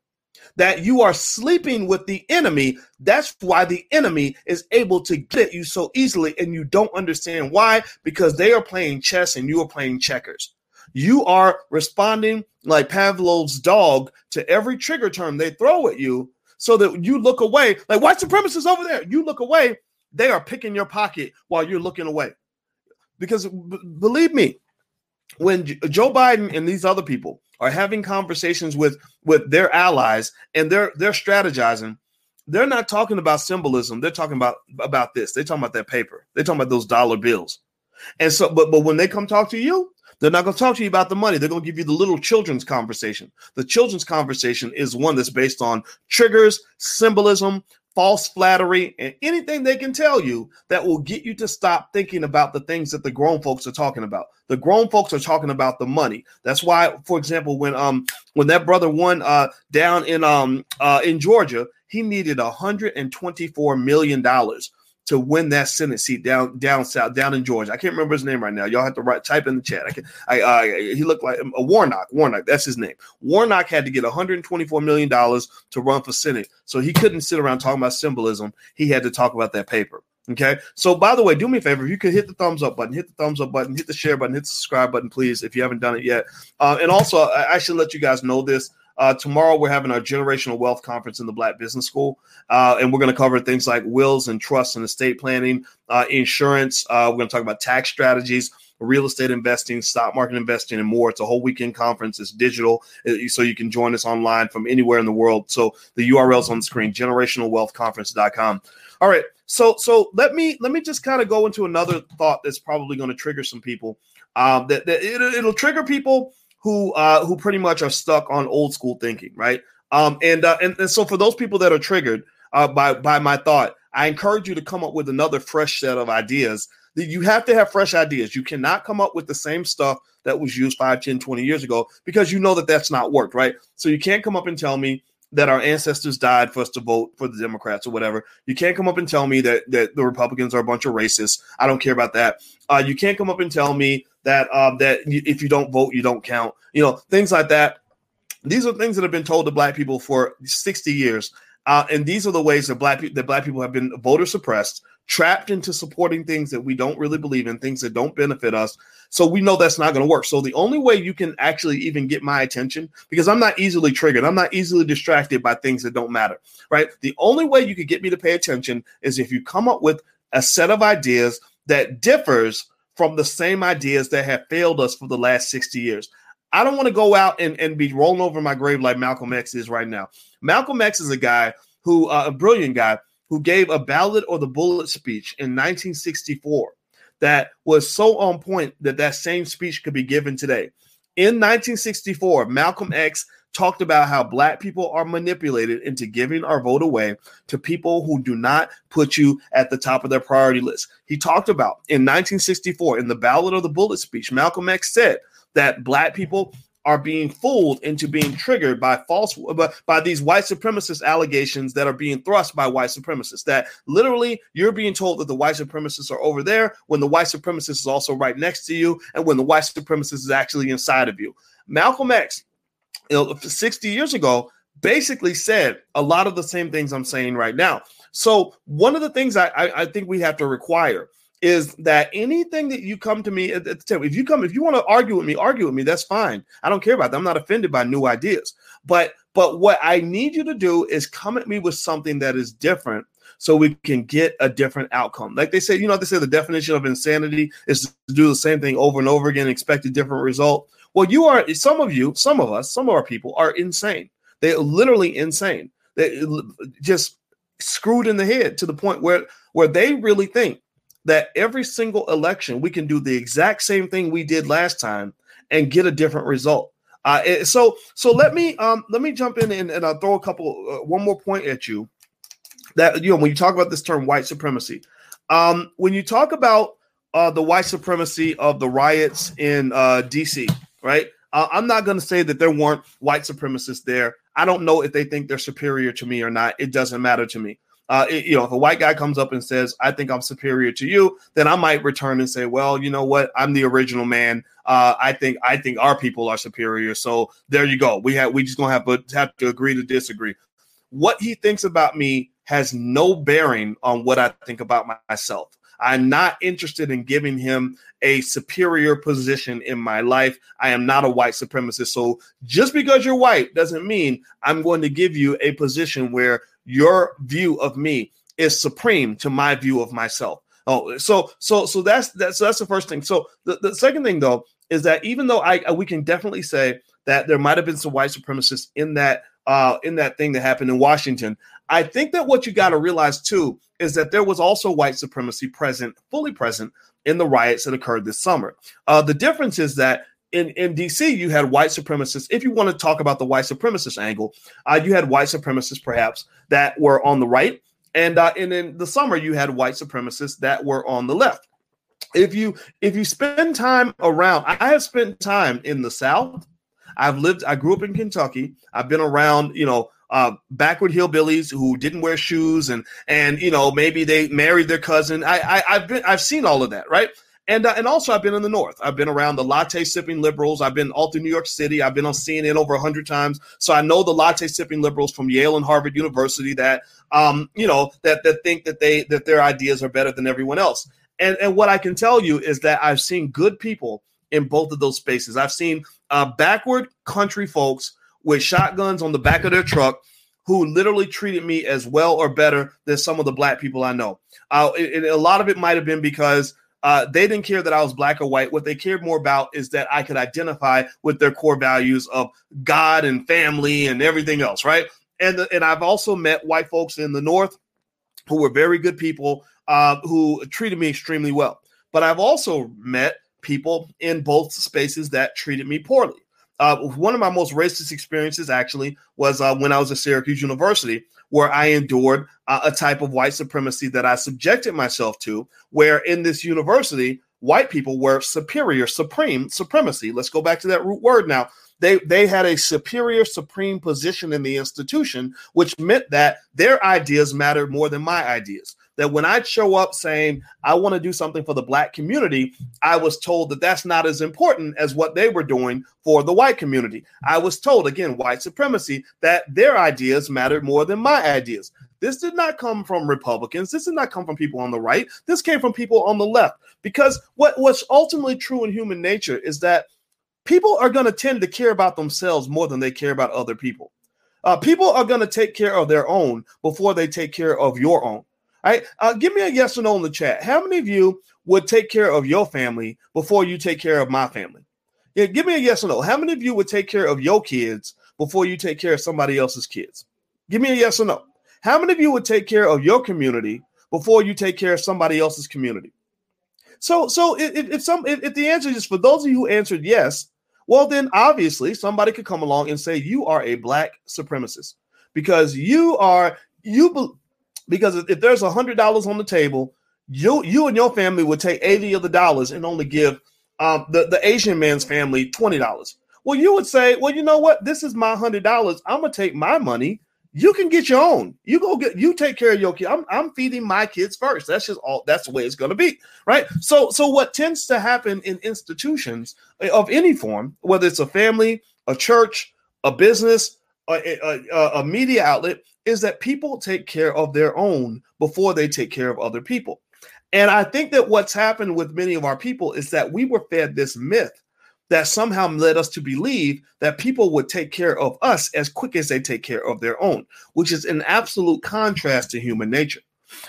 That you are sleeping with the enemy. That's why the enemy is able to get you so easily, and you don't understand why, because they are playing chess and you are playing checkers. You are responding like Pavlov's dog to every trigger term they throw at you so that you look away. Like white supremacists over there, you look away, they are picking your pocket while you're looking away. Because b- believe me, when Joe Biden and these other people are having conversations with with their allies and they're they're strategizing, they're not talking about symbolism. They're talking about about this. They're talking about that paper. They're talking about those dollar bills. And so, but but when they come talk to you, They're not going to talk to you about the money. They're going to give you the little children's conversation. The children's conversation is one that's based on triggers, symbolism, false flattery, and anything they can tell you that will get you to stop thinking about the things that the grown folks are talking about. The grown folks are talking about the money. That's why, for example, when um when that brother won uh down in um uh in Georgia, he needed 124 million dollars to win that Senate seat down down south down in Georgia. I can't remember his name right now. Y'all have to write type in the chat. I can I uh, he looked like a Warnock. Warnock, that's his name. Warnock had to get 124 million dollars to run for Senate, so he couldn't sit around talking about symbolism. He had to talk about that paper. Okay. So by the way, do me a favor. If you could hit the thumbs up button, hit the thumbs up button, hit the share button, hit the subscribe button, please, if you haven't done it yet. Uh, and also, I should let you guys know this. Uh, tomorrow, we're having our generational wealth conference in the Black Business School, uh, and we're going to cover things like wills and trusts and estate planning, uh, insurance. Uh, we're going to talk about tax strategies, real estate investing, stock market investing, and more. It's a whole weekend conference. It's digital, uh, so you can join us online from anywhere in the world. So the URL's on the screen: generationalwealthconference.com. All right. So so let me let me just kind of go into another thought that's probably going to trigger some people. Um, that, that it, it'll trigger people who uh, who pretty much are stuck on old school thinking, right? Um, and, uh, and and so for those people that are triggered uh, by by my thought, I encourage you to come up with another fresh set of ideas. You have to have fresh ideas. You cannot come up with the same stuff that was used 5, 10, 20 years ago because you know that that's not worked, right? So you can't come up and tell me that our ancestors died for us to vote for the Democrats or whatever. You can't come up and tell me that that the Republicans are a bunch of racists. I don't care about that. Uh, you can't come up and tell me that um, that if you don't vote, you don't count. You know, things like that. These are things that have been told to black people for 60 years. Uh, and these are the ways that black people that black people have been voter suppressed, trapped into supporting things that we don't really believe in, things that don't benefit us. So we know that's not going to work. So the only way you can actually even get my attention, because I'm not easily triggered, I'm not easily distracted by things that don't matter, right? The only way you could get me to pay attention is if you come up with a set of ideas that differs from the same ideas that have failed us for the last 60 years. I don't want to go out and, and be rolling over my grave like Malcolm X is right now. Malcolm X is a guy who, uh, a brilliant guy, who gave a ballot or the bullet speech in 1964 that was so on point that that same speech could be given today. In 1964, Malcolm X talked about how black people are manipulated into giving our vote away to people who do not put you at the top of their priority list. He talked about in 1964 in the Ballot or the Bullet speech, Malcolm X said that black people are being fooled into being triggered by false by these white supremacist allegations that are being thrust by white supremacists that literally you're being told that the white supremacists are over there when the white supremacist is also right next to you and when the white supremacist is actually inside of you malcolm x 60 years ago basically said a lot of the same things I'm saying right now. So one of the things I, I, I think we have to require is that anything that you come to me at the table, if you come, if you want to argue with me, argue with me. That's fine. I don't care about that. I'm not offended by new ideas. But but what I need you to do is come at me with something that is different so we can get a different outcome. Like they say, you know, they say the definition of insanity is to do the same thing over and over again, expect a different result. Well, you are some of you, some of us, some of our people are insane. They're literally insane. They just screwed in the head to the point where where they really think that every single election we can do the exact same thing we did last time and get a different result. Uh, so so let me um let me jump in and, and I'll throw a couple uh, one more point at you that you know when you talk about this term white supremacy, um when you talk about uh, the white supremacy of the riots in uh, D.C right? Uh, I'm not going to say that there weren't white supremacists there. I don't know if they think they're superior to me or not. It doesn't matter to me. Uh, it, you know, if a white guy comes up and says, "I think I'm superior to you," then I might return and say, "Well, you know what? I'm the original man. Uh, I think I think our people are superior." So there you go. We have we just gonna have to have to agree to disagree. What he thinks about me has no bearing on what I think about myself. I'm not interested in giving him a superior position in my life. I am not a white supremacist. So just because you're white doesn't mean I'm going to give you a position where your view of me is supreme to my view of myself. Oh, so so so that's that's that's the first thing. So the, the second thing though is that even though I we can definitely say that there might have been some white supremacists in that uh in that thing that happened in Washington, I think that what you got to realize too is that there was also white supremacy present, fully present in the riots that occurred this summer. Uh, the difference is that in, in DC, you had white supremacists. If you want to talk about the white supremacist angle, uh, you had white supremacists perhaps that were on the right. And, uh, and in the summer, you had white supremacists that were on the left. If you if you spend time around, I have spent time in the South. I've lived. I grew up in Kentucky. I've been around, you know, uh, backward hillbillies who didn't wear shoes and and you know maybe they married their cousin. I, I have been I've seen all of that, right? And uh, and also I've been in the North. I've been around the latte sipping liberals. I've been all through New York City. I've been on CNN over hundred times, so I know the latte sipping liberals from Yale and Harvard University that um you know that that think that they that their ideas are better than everyone else. And and what I can tell you is that I've seen good people in both of those spaces. I've seen uh, backward country folks with shotguns on the back of their truck who literally treated me as well or better than some of the black people I know. Uh, a lot of it might have been because uh, they didn't care that I was black or white. What they cared more about is that I could identify with their core values of God and family and everything else, right? And and I've also met white folks in the North who were very good people uh, who treated me extremely well. But I've also met people in both spaces that treated me poorly. Uh, one of my most racist experiences actually was uh, when I was at Syracuse University, where I endured uh, a type of white supremacy that I subjected myself to, where in this university, white people were superior, supreme, supremacy. Let's go back to that root word now. They, they had a superior, supreme position in the institution, which meant that their ideas mattered more than my ideas that when I show up saying I want to do something for the black community, I was told that that's not as important as what they were doing for the white community. I was told, again, white supremacy, that their ideas mattered more than my ideas. This did not come from Republicans. This did not come from people on the right. This came from people on the left. Because what, what's ultimately true in human nature is that people are going to tend to care about themselves more than they care about other people. Uh, people are going to take care of their own before they take care of your own. Right? Uh, give me a yes or no in the chat. How many of you would take care of your family before you take care of my family? Yeah, give me a yes or no. How many of you would take care of your kids before you take care of somebody else's kids? Give me a yes or no. How many of you would take care of your community before you take care of somebody else's community? So, so if, if some if, if the answer is for those of you who answered yes, well, then obviously somebody could come along and say you are a black supremacist because you are you because if there's a hundred dollars on the table, you you and your family would take 80 of the dollars and only give um, the, the Asian man's family $20. Well, you would say, well, you know what? This is my hundred dollars. I'm gonna take my money. You can get your own. You go get you take care of your kid. I'm, I'm feeding my kids first. That's just all that's the way it's gonna be. Right. So so what tends to happen in institutions of any form, whether it's a family, a church, a business, a, a, a media outlet, is that people take care of their own before they take care of other people. And I think that what's happened with many of our people is that we were fed this myth that somehow led us to believe that people would take care of us as quick as they take care of their own, which is an absolute contrast to human nature.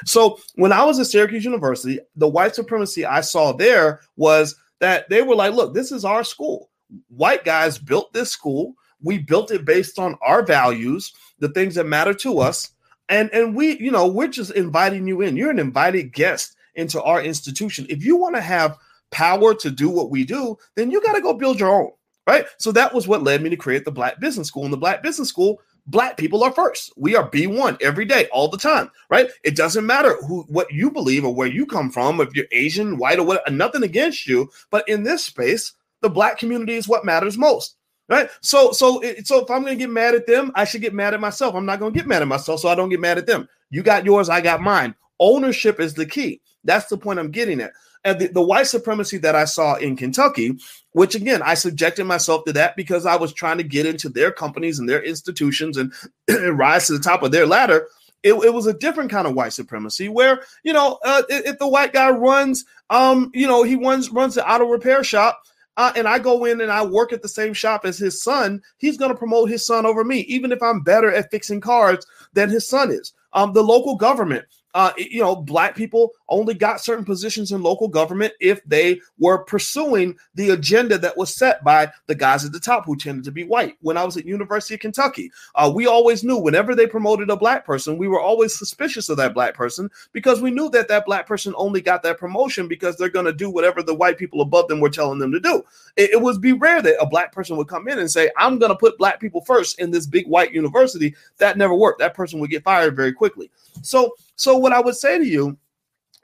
So when I was at Syracuse University, the white supremacy I saw there was that they were like, look, this is our school. White guys built this school. We built it based on our values, the things that matter to us. And and we, you know, we're just inviting you in. You're an invited guest into our institution. If you want to have power to do what we do, then you got to go build your own. Right. So that was what led me to create the Black Business School. And the Black Business School, black people are first. We are B1 every day, all the time. Right. It doesn't matter who what you believe or where you come from, if you're Asian, white, or what, nothing against you. But in this space, the black community is what matters most right? So, so, so if I'm to get mad at them, I should get mad at myself. I'm not to get mad at myself, so I don't get mad at them. You got yours, I got mine. Ownership is the key. That's the point I'm getting at. And the, the white supremacy that I saw in Kentucky, which again, I subjected myself to that because I was trying to get into their companies and their institutions and, [clears throat] and rise to the top of their ladder. It, it, was a different kind of white supremacy where you know uh, if, if the white guy runs um you know he runs runs the auto repair shop uh, and I go in and I work at the same shop as his son, he's going to promote his son over me, even if I'm better at fixing cars than his son is. Um, the local government, uh, you know, black people only got certain positions in local government if they were pursuing the agenda that was set by the guys at the top who tended to be white. When I was at University of Kentucky, uh, we always knew whenever they promoted a black person, we were always suspicious of that black person because we knew that that black person only got that promotion because they're going to do whatever the white people above them were telling them to do. It, it would be rare that a black person would come in and say, "I'm going to put black people first in this big white university." That never worked. That person would get fired very quickly. So so what I would say to you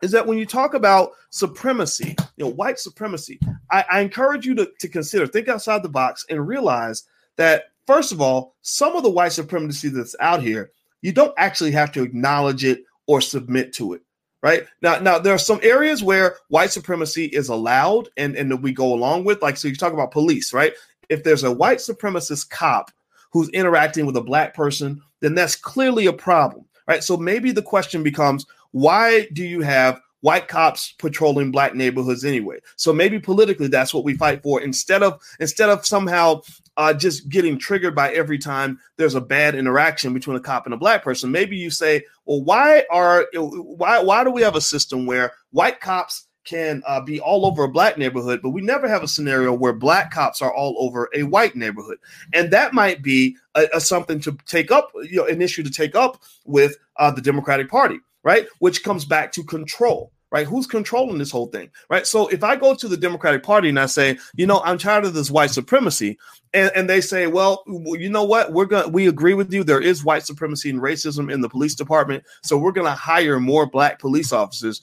is that when you talk about supremacy, you know, white supremacy, I, I encourage you to, to consider, think outside the box and realize that first of all, some of the white supremacy that's out here, you don't actually have to acknowledge it or submit to it. Right now, now there are some areas where white supremacy is allowed and, and we go along with, like, so you talk about police, right? If there's a white supremacist cop who's interacting with a black person, then that's clearly a problem right? So maybe the question becomes why do you have white cops patrolling black neighborhoods anyway? So maybe politically that's what we fight for instead of instead of somehow uh, just getting triggered by every time there's a bad interaction between a cop and a black person. Maybe you say, well, why are why why do we have a system where white cops can uh, be all over a black neighborhood, but we never have a scenario where black cops are all over a white neighborhood, and that might be a, a something to take up, you know, an issue to take up with uh, the Democratic Party, right? Which comes back to control. Right, who's controlling this whole thing? Right. So if I go to the Democratic Party and I say, you know, I'm tired of this white supremacy, and, and they say, well, you know what, we're gonna we agree with you. There is white supremacy and racism in the police department, so we're gonna hire more black police officers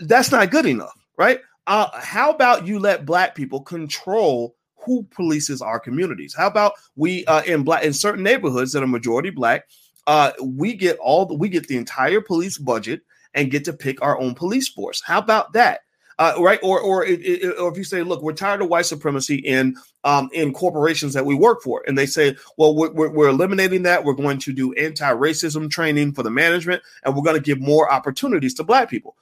that's not good enough, right? Uh, how about you let black people control who polices our communities? How about we uh, in black in certain neighborhoods that are majority black, uh, we get all the, we get the entire police budget and get to pick our own police force. How about that? Uh, right? Or or, it, it, or if you say, look, we're tired of white supremacy in um, in corporations that we work for, and they say, well, we're, we're, eliminating that. We're going to do anti-racism training for the management, and we're going to give more opportunities to black people.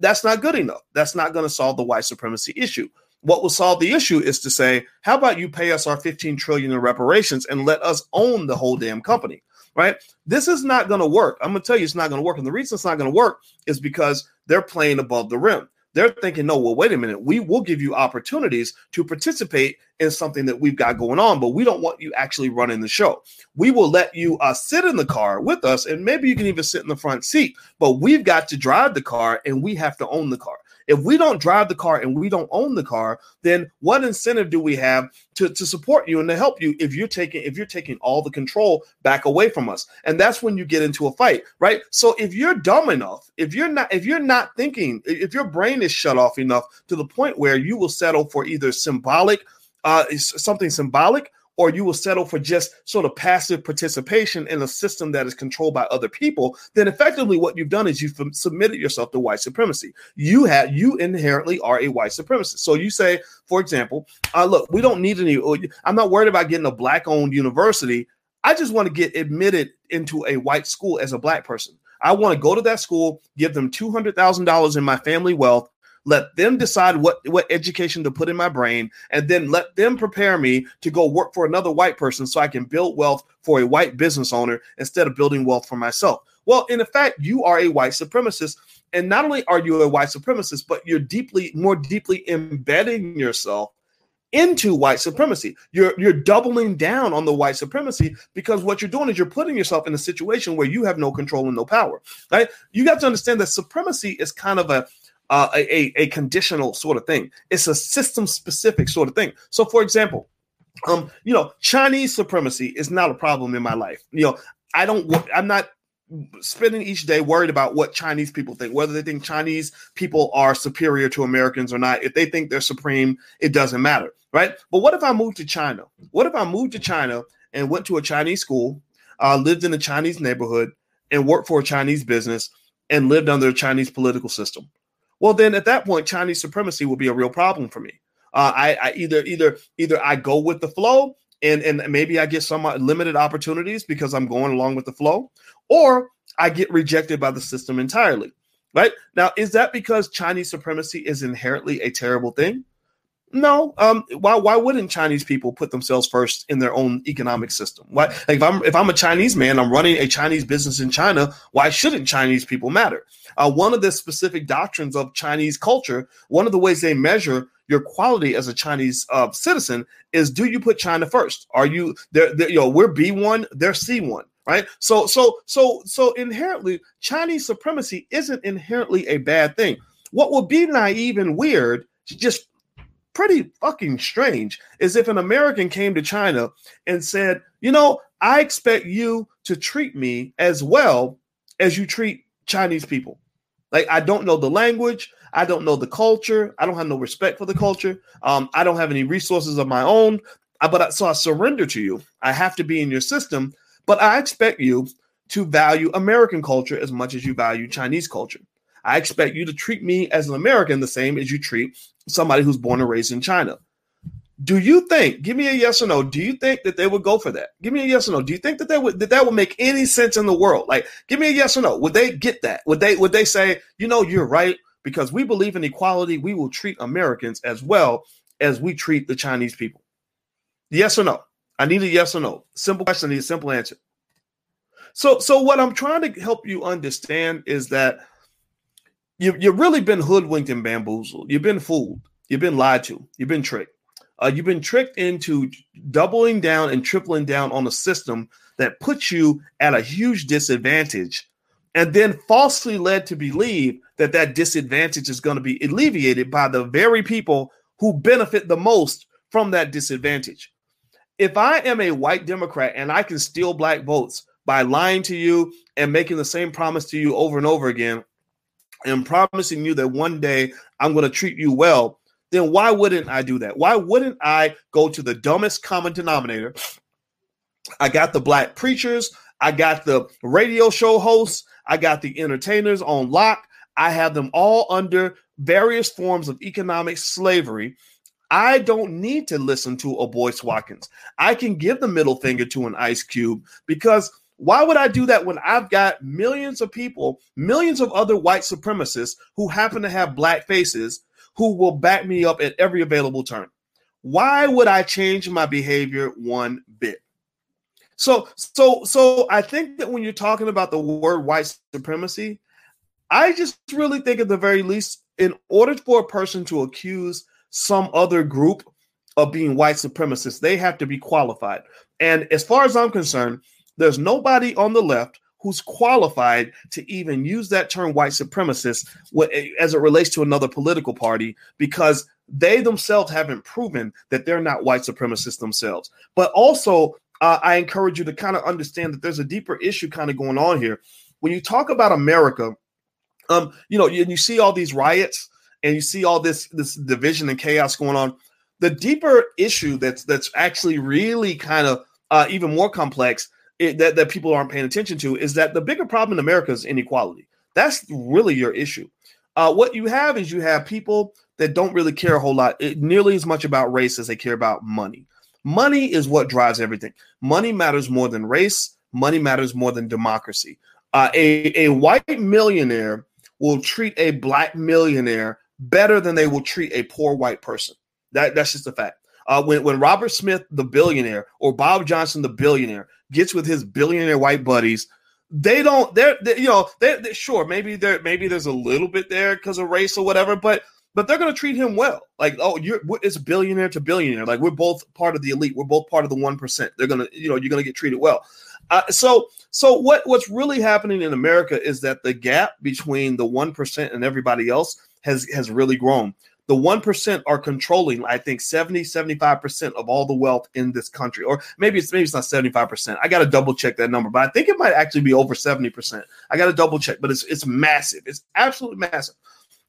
That's not good enough. That's not going to solve the white supremacy issue. What will solve the issue is to say, how about you pay us our 15 trillion in reparations and let us own the whole damn company? Right? This is not going to work. I'm going to tell you it's not going to work. And the reason it's not going to work is because they're playing above the rim. They're thinking, no, well, wait a minute. We will give you opportunities to participate in something that we've got going on, but we don't want you actually running the show. We will let you uh, sit in the car with us, and maybe you can even sit in the front seat, but we've got to drive the car and we have to own the car. If we don't drive the car and we don't own the car, then what incentive do we have to, to support you and to help you if you're taking if you're taking all the control back away from us? And that's when you get into a fight, right? So if you're dumb enough, if you're not if you're not thinking, if your brain is shut off enough to the point where you will settle for either symbolic uh, something symbolic or you will settle for just sort of passive participation in a system that is controlled by other people, then effectively what you've done is you've submitted yourself to white supremacy. You have you inherently are a white supremacist. So you say, for example, uh, look, we don't need any. I'm not worried about getting a black-owned university. I just want to get admitted into a white school as a black person. I want to go to that school, give them two hundred thousand dollars in my family wealth, let them decide what what education to put in my brain and then let them prepare me to go work for another white person so i can build wealth for a white business owner instead of building wealth for myself well in effect you are a white supremacist and not only are you a white supremacist but you're deeply more deeply embedding yourself into white supremacy. You're you're doubling down on the white supremacy because what you're doing is you're putting yourself in a situation where you have no control and no power. Right? You got to understand that supremacy is kind of a uh, a, a conditional sort of thing. It's a system specific sort of thing. So, for example, um, you know, Chinese supremacy is not a problem in my life. You know, I don't. I'm not spending each day worried about what Chinese people think, whether they think Chinese people are superior to Americans or not. If they think they're supreme, it doesn't matter, right? But what if I moved to China? What if I moved to China and went to a Chinese school, uh, lived in a Chinese neighborhood, and worked for a Chinese business and lived under a Chinese political system? Well then at that point chinese supremacy will be a real problem for me. Uh, I, I, either either either i go with the flow and and maybe i get some limited opportunities because i'm going along with the flow or i get rejected by the system entirely right? Now is that because chinese supremacy is inherently a terrible thing No. Um. Why? Why wouldn't Chinese people put themselves first in their own economic system? Why? Like if I'm if I'm a Chinese man, I'm running a Chinese business in China. Why shouldn't Chinese people matter? Uh, one of the specific doctrines of Chinese culture, one of the ways they measure your quality as a Chinese uh, citizen is: Do you put China first? Are you there? You know, we're B one, they're C one right so so so so inherently chinese supremacy isn't inherently a bad thing what would be naive and weird just pretty fucking strange is if an American came to China and said, you know, I expect you to treat me as well as you treat Chinese people. Like I don't know the language, I don't know the culture, I don't have no respect for the culture. Um, I don't have any resources of my own. I, but I, so I surrender to you. I have to be in your system, but I expect you to value American culture as much as you value Chinese culture. I expect you to treat me as an American the same as you treat somebody who's born and raised in China. Do you think? Give me a yes or no. Do you think that they would go for that? Give me a yes or no. Do you think that they would that that would make any sense in the world? Like, give me a yes or no. Would they get that? Would they would they say, you know, you're right because we believe in equality. We will treat Americans as well as we treat the Chinese people. Yes or no? I need a yes or no. Simple question. I need a simple answer. So, so what I'm trying to help you understand is that you, you've really been hoodwinked and bamboozled. You've been fooled. You've been lied to. You've been tricked. Uh, you've been tricked into doubling down and tripling down on a system that puts you at a huge disadvantage and then falsely led to believe that that disadvantage is going to be alleviated by the very people who benefit the most from that disadvantage. If I am a white Democrat and I can steal black votes by lying to you and making the same promise to you over and over again, and promising you that one day I'm going to treat you well, then why wouldn't I do that? Why wouldn't I go to the dumbest common denominator? I got the black preachers, I got the radio show hosts, I got the entertainers on lock. I have them all under various forms of economic slavery. I don't need to listen to a Boyce Watkins. I can give the middle finger to an Ice Cube because why would I do that when I've got millions of people, millions of other white supremacists who happen to have black faces who will back me up at every available turn? Why would I change my behavior one bit? So, so, so I think that when you're talking about the word white supremacy, I just really think at the very least, in order for a person to accuse some other group of being white supremacists, they have to be qualified. And as far as I'm concerned, there's nobody on the left who's qualified to even use that term white supremacist as it relates to another political party because they themselves haven't proven that they're not white supremacists themselves. But also, uh, I encourage you to kind of understand that there's a deeper issue kind of going on here. When you talk about America, um, you know, you, you see all these riots and you see all this this division and chaos going on. The deeper issue that's that's actually really kind of uh, even more complex it, that, that people aren't paying attention to is that the bigger problem in America is inequality. That's really your issue. Uh, what you have is you have people that don't really care a whole lot, it, nearly as much about race as they care about money. Money is what drives everything. Money matters more than race. Money matters more than democracy. Uh, a, a white millionaire will treat a black millionaire better than they will treat a poor white person. That, that's just a fact. Uh, when, when Robert Smith, the billionaire, or Bob Johnson, the billionaire, gets with his billionaire white buddies, they don't. They're, they, you know, they're, they're, sure maybe there maybe there's a little bit there because of race or whatever, but but they're going to treat him well. Like, oh, you're it's billionaire to billionaire. Like we're both part of the elite. We're both part of the one percent. They're gonna, you know, you're gonna get treated well. Uh, so so what what's really happening in America is that the gap between the one percent and everybody else has has really grown the 1% are controlling i think 70 75% of all the wealth in this country. Or maybe it's maybe it's not 75% i got to double check that number but i think it might actually be over 70% i got to double check but it's it's massive. It's absolutely massive.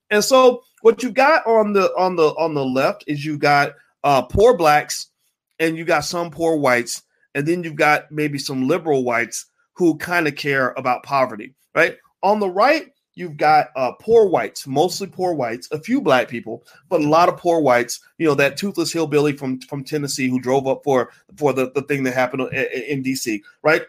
And so what you got on the on the on the left is you got uh poor blacks and you got some poor whites and then you've got maybe some liberal whites who kind of care about poverty right? On the right you've got uh, poor whites, mostly poor whites, a few black people, but a lot of poor whites. You know that toothless hillbilly from from Tennessee who drove up for for the, the thing that happened in, in D.C. Right,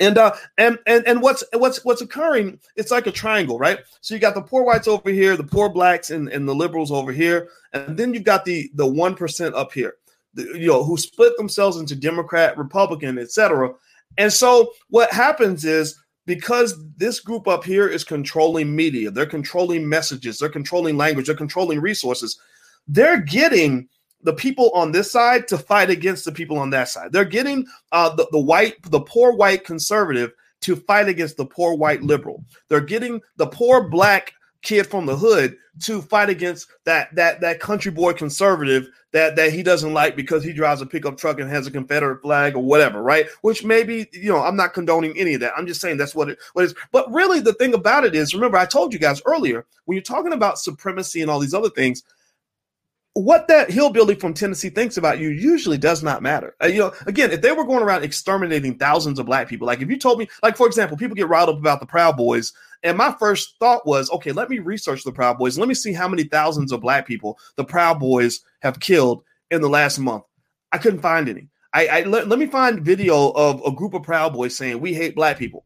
And uh and and and what's what's what's occurring? It's like a triangle, right? So you got the poor whites over here, the poor blacks, and, and the liberals over here, and then you've got the the one percent up here, the, you know, who split themselves into Democrat, Republican, etc. And so what happens is because this group up here is controlling media, they're controlling messages, they're controlling language, they're controlling resources. They're getting the people on this side to fight against the people on that side. They're getting uh, the, the white, the poor white conservative to fight against the poor white liberal. They're getting the poor black kid from the hood to fight against that that that country boy conservative that that he doesn't like because he drives a pickup truck and has a Confederate flag or whatever, right? Which maybe you know I'm not condoning any of that. I'm just saying that's what it what is. But really, the thing about it is, remember I told you guys earlier when you're talking about supremacy and all these other things, what that hillbilly from Tennessee thinks about you usually does not matter. Uh, you know, again, if they were going around exterminating thousands of black people, like if you told me, like for example, people get riled up about the Proud Boys, and my first thought was, okay, let me research the Proud Boys. Let me see how many thousands of black people the Proud Boys have killed in the last month. I couldn't find any. I, I let, let me find video of a group of Proud Boys saying we hate black people.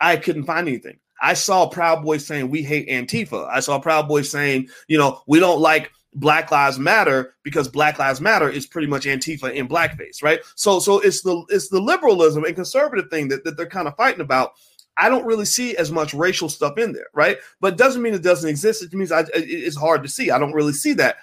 I couldn't find anything. I saw Proud Boys saying we hate Antifa. I saw Proud Boys saying, you know, we don't like Black Lives Matter because Black Lives Matter is pretty much Antifa in blackface, right? So so it's the it's the liberalism and conservative thing that, that they're kind of fighting about. I don't really see as much racial stuff in there, right? But doesn't mean it doesn't exist. It means I, it's hard to see. I don't really see that.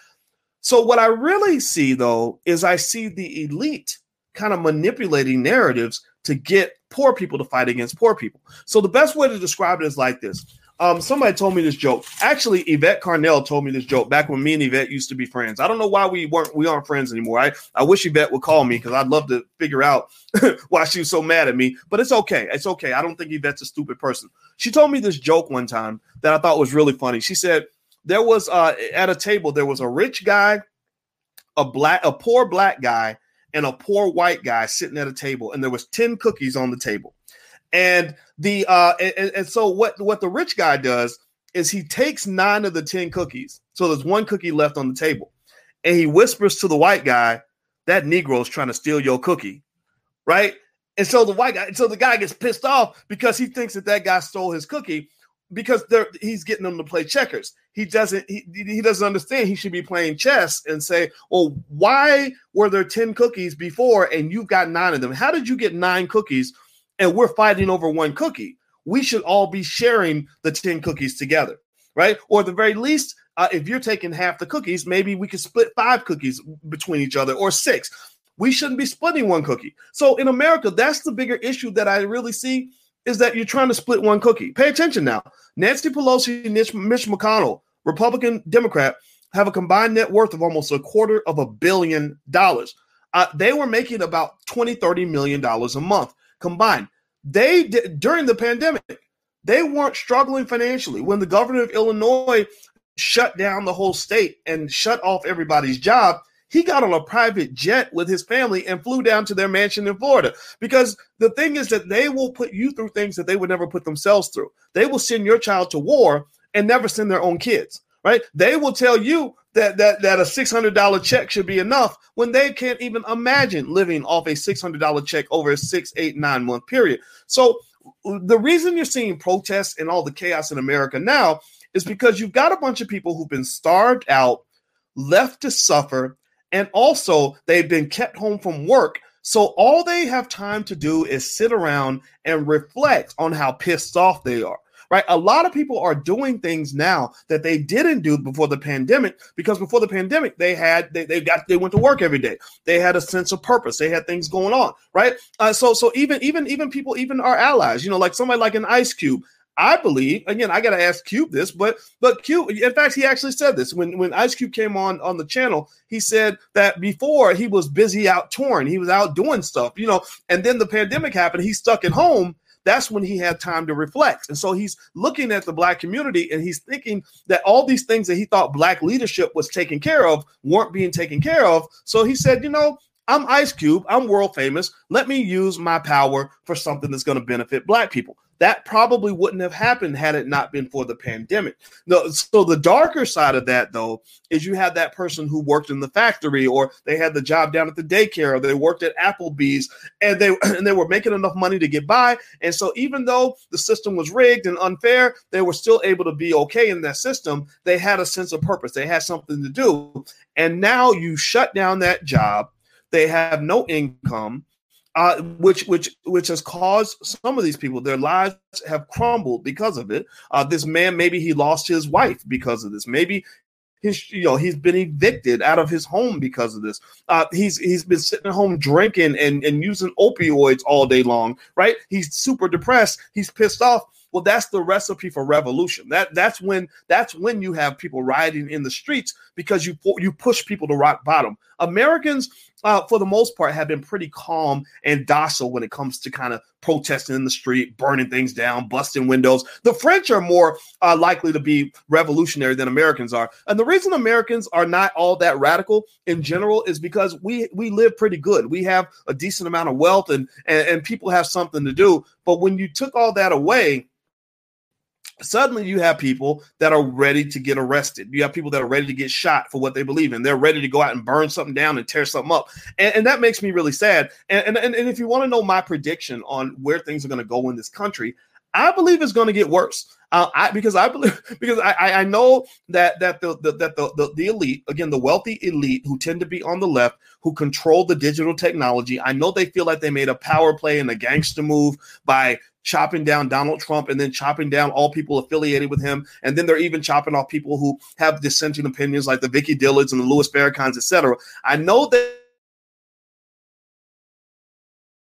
So what I really see though is I see the elite kind of manipulating narratives to get poor people to fight against poor people. So the best way to describe it is like this. Um, somebody told me this joke. Actually, Yvette Carnell told me this joke back when me and Yvette used to be friends. I don't know why we weren't we aren't friends anymore. I, I wish Yvette would call me because I'd love to figure out [laughs] why she was so mad at me. But it's okay. It's okay. I don't think Yvette's a stupid person. She told me this joke one time that I thought was really funny. She said there was uh, at a table there was a rich guy, a black, a poor black guy, and a poor white guy sitting at a table, and there was ten cookies on the table. And the uh and, and so what what the rich guy does is he takes nine of the 10 cookies. So there's one cookie left on the table. And he whispers to the white guy, that Negro is trying to steal your cookie. Right. And so the white guy, so the guy gets pissed off because he thinks that that guy stole his cookie because he's getting them to play checkers. He doesn't he, he doesn't understand he should be playing chess and say, "Well, why were there 10 cookies before and you've got 9 of them? How did you get 9 cookies and we're fighting over one cookie. We should all be sharing the 10 cookies together, right? Or at the very least, uh, if you're taking half the cookies, maybe we could split five cookies between each other or six. We shouldn't be splitting one cookie. So in America, that's the bigger issue that I really see is that you're trying to split one cookie. Pay attention now. Nancy Pelosi, Mitch, Mitch McConnell, Republican, Democrat, have a combined net worth of almost a quarter of a billion dollars. Uh, they were making about 20, 30 million dollars a month combined. They did during the pandemic, they weren't struggling financially. When the governor of Illinois shut down the whole state and shut off everybody's job, he got on a private jet with his family and flew down to their mansion in Florida. Because the thing is that they will put you through things that they would never put themselves through. They will send your child to war and never send their own kids, right? They will tell you that that that a six hundred dollar check should be enough when they can't even imagine living off a six hundred dollar check over a six, eight, nine month period. So the reason you're seeing protests and all the chaos in America now is because you've got a bunch of people who've been starved out, left to suffer, and also they've been kept home from work. So all they have time to do is sit around and reflect on how pissed off they are right? A lot of people are doing things now that they didn't do before the pandemic because before the pandemic they had they, they got they went to work every day. They had a sense of purpose. They had things going on, right? Uh, so so even even even people even our allies, you know, like somebody like an Ice Cube. I believe again. I got to ask Cube this, but but Cube. In fact, he actually said this when when Ice Cube came on on the channel. He said that before he was busy out touring, he was out doing stuff, you know. And then the pandemic happened. He stuck at home, that's when he had time to reflect. And so he's looking at the black community and he's thinking that all these things that he thought black leadership was taking care of weren't being taken care of. So he said, you know, I'm Ice Cube. I'm world famous. Let me use my power for something that's going to benefit black people. That probably wouldn't have happened had it not been for the pandemic. No, so the darker side of that though is you had that person who worked in the factory or they had the job down at the daycare or they worked at Applebee's and they [clears throat] and they were making enough money to get by. And so even though the system was rigged and unfair, they were still able to be okay in that system. They had a sense of purpose. They had something to do. And now you shut down that job. They have no income uh, which which which has caused some of these people their lives have crumbled because of it. Uh, this man maybe he lost his wife because of this. Maybe his you know he's been evicted out of his home because of this. Uh, he's he's been sitting at home drinking and and using opioids all day long. Right? He's super depressed. He's pissed off. Well, that's the recipe for revolution. That that's when that's when you have people rioting in the streets because you you push people to rock bottom. Americans, uh, for the most part, have been pretty calm and docile when it comes to kind of protesting in the street, burning things down, busting windows. The French are more uh, likely to be revolutionary than Americans are, and the reason Americans are not all that radical in general is because we we live pretty good. We have a decent amount of wealth, and, and, and people have something to do. But when you took all that away suddenly you have people that are ready to get arrested. You have people that are ready to get shot for what they believe in. They're ready to go out and burn something down and tear something up. And, and that makes me really sad. And, and, and if you want to know my prediction on where things are going to go in this country, I believe it's going to get worse. Uh, I, because I believe [laughs] because I, I know that that the, the that the, the, the elite again the wealthy elite who tend to be on the left who control the digital technology. I know they feel like they made a power play and a gangster move by chopping down Donald Trump and then chopping down all people affiliated with him. And then they're even chopping off people who have dissenting opinions like the Vicky Dillards and the Louis Farrakhan's, etc. I know that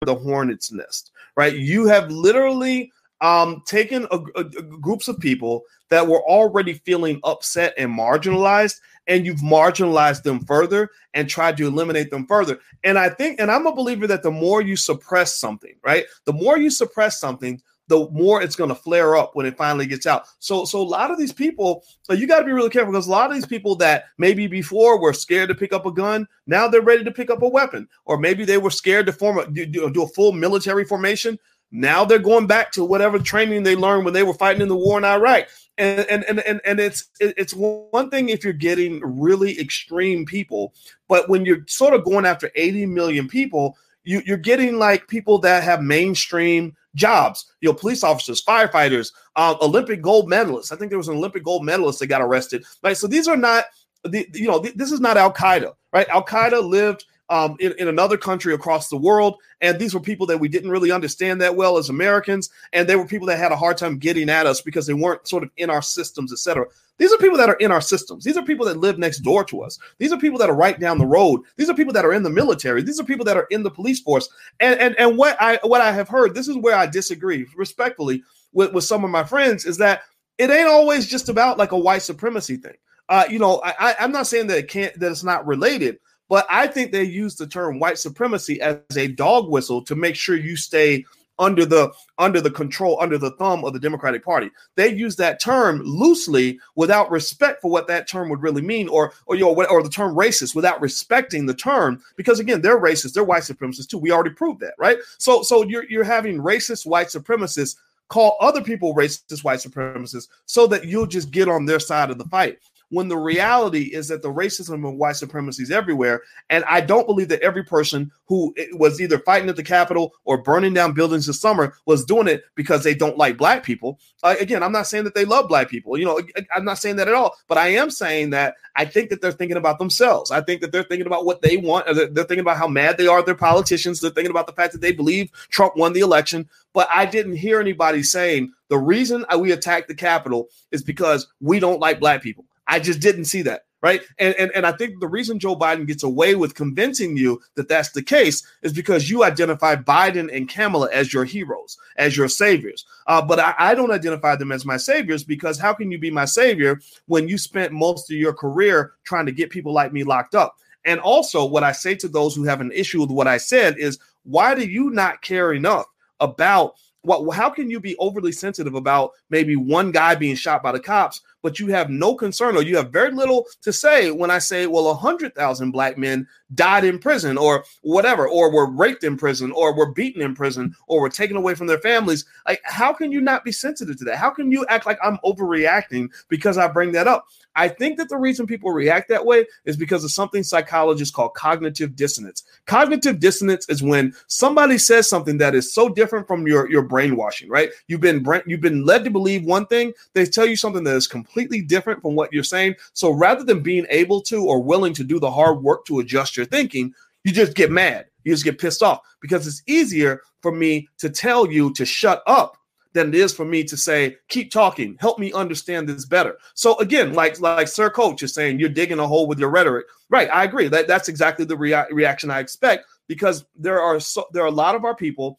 the hornet's nest, right? You have literally um, taken a, a, a groups of people that were already feeling upset and marginalized and you've marginalized them further and tried to eliminate them further. And I think, and I'm a believer that the more you suppress something, right, the more you suppress something, the more it's going to flare up when it finally gets out. So, so a lot of these people, you got to be really careful because a lot of these people that maybe before were scared to pick up a gun, now they're ready to pick up a weapon, or maybe they were scared to form a do, do a full military formation. Now they're going back to whatever training they learned when they were fighting in the war in Iraq and and and and, and it's it's one thing if you're getting really extreme people, but when you're sort of going after 80 million people, you, you're getting like people that have mainstream jobs, you know, police officers, firefighters, um, Olympic gold medalists. I think there was an Olympic gold medalist that got arrested. Right, so these are not the you know th- this is not Al Qaeda, right? Al Qaeda lived um, in, in another country across the world. And these were people that we didn't really understand that well as Americans. And they were people that had a hard time getting at us because they weren't sort of in our systems, etc. These are people that are in our systems. These are people that live next door to us. These are people that are right down the road. These are people that are in the military. These are people that are in the police force. And and, and what I what I have heard, this is where I disagree respectfully with, with some of my friends, is that it ain't always just about like a white supremacy thing. Uh, you know, I, I'm not saying that it can't that it's not related, but I think they use the term white supremacy as a dog whistle to make sure you stay under the under the control under the thumb of the democratic party. They use that term loosely without respect for what that term would really mean or or you know or the term racist without respecting the term because again they're racist. They're white supremacists too. We already proved that right? So so you're you're having racist white supremacists call other people racist white supremacists so that you'll just get on their side of the fight when the reality is that the racism and white supremacy is everywhere. And I don't believe that every person who was either fighting at the Capitol or burning down buildings this summer was doing it because they don't like black people. Uh, again, I'm not saying that they love black people. You know, I'm not saying that at all. But I am saying that I think that they're thinking about themselves. I think that they're thinking about what they want. They're, they're thinking about how mad they are at their politicians. They're thinking about the fact that they believe Trump won the election. But I didn't hear anybody saying the reason we attacked the Capitol is because we don't like black people. I just didn't see that. Right. And, and, and I think the reason Joe Biden gets away with convincing you that that's the case is because you identify Biden and Kamala as your heroes, as your saviors. Uh, but I, I don't identify them as my saviors because how can you be my savior when you spent most of your career trying to get people like me locked up? And also, what I say to those who have an issue with what I said is, why do you not care enough about what? How can you be overly sensitive about maybe one guy being shot by the cops, but you have no concern or you have very little to say when I say, well, 100,000 black men died in prison or whatever, or were raped in prison or were beaten in prison or were taken away from their families. Like, how can you not be sensitive to that? How can you act like I'm overreacting because I bring that up? I think that the reason people react that way is because of something psychologists call cognitive dissonance. Cognitive dissonance is when somebody says something that is so different from your, your brainwashing, right? You've been you've been led to believe one thing, they tell you something that is completely different from what you're saying. So rather than being able to or willing to do the hard work to adjust your thinking, you just get mad. You just get pissed off because it's easier for me to tell you to shut up than it is for me to say, keep talking, help me understand this better. So again, like like Sir Coach is saying, you're digging a hole with your rhetoric. Right, I agree. That that's exactly the rea- reaction I expect because there are so, there are a lot of our people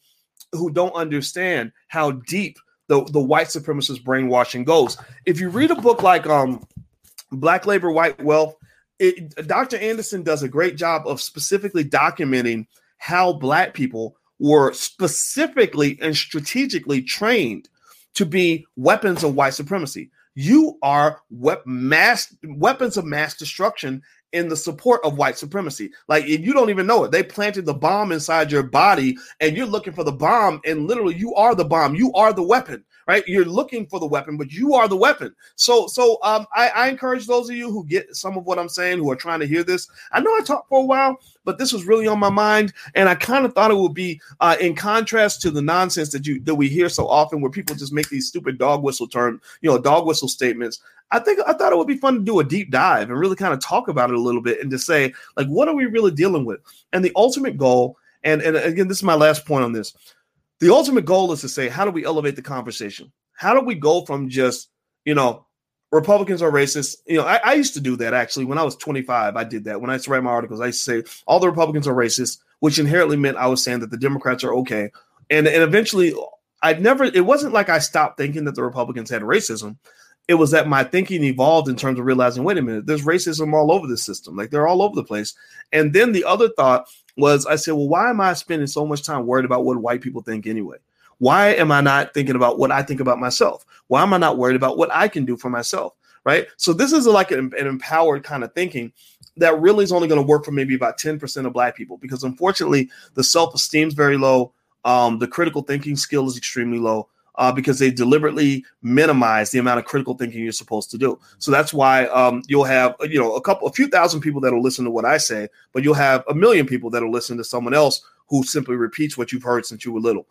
who don't understand how deep the, the white supremacist brainwashing goes. If you read a book like um Black Labor, White Wealth, it, Dr. Anderson does a great job of specifically documenting how black people were specifically and strategically trained to be weapons of white supremacy. You are wep- mass weapons of mass destruction in the support of white supremacy. Like you don't even know it. They planted the bomb inside your body and you're looking for the bomb and literally you are the bomb. You are the weapon right? You're looking for the weapon, but you are the weapon. So, so um, I, I encourage those of you who get some of what I'm saying, who are trying to hear this. I know I talked for a while, but this was really on my mind, and I kind of thought it would be uh, in contrast to the nonsense that you that we hear so often, where people just make these stupid dog whistle term, you know, dog whistle statements. I think I thought it would be fun to do a deep dive and really kind of talk about it a little bit and to say, like, what are we really dealing with? And the ultimate goal, and, and again, this is my last point on this the ultimate goal is to say, how do we elevate the conversation? How do we go from just, you know, Republicans are racist? You know, I, I used to do that actually when I was 25. I did that when I used to write my articles. I used to say all the Republicans are racist, which inherently meant I was saying that the Democrats are okay. And and eventually, I'd never. It wasn't like I stopped thinking that the Republicans had racism. It was that my thinking evolved in terms of realizing, wait a minute, there's racism all over the system. Like they're all over the place. And then the other thought was I said, well, why am I spending so much time worried about what white people think anyway? Why am I not thinking about what I think about myself? Why am I not worried about what I can do for myself? Right. So this is like an, an empowered kind of thinking that really is only going to work for maybe about 10% of black people because unfortunately the self-esteem is very low. Um, the critical thinking skill is extremely low uh, because they deliberately minimize the amount of critical thinking you're supposed to do. So that's why um, you'll have you know a couple, a few thousand people that'll listen to what I say, but you'll have a million people that'll listen to someone else who simply repeats what you've heard since you were little.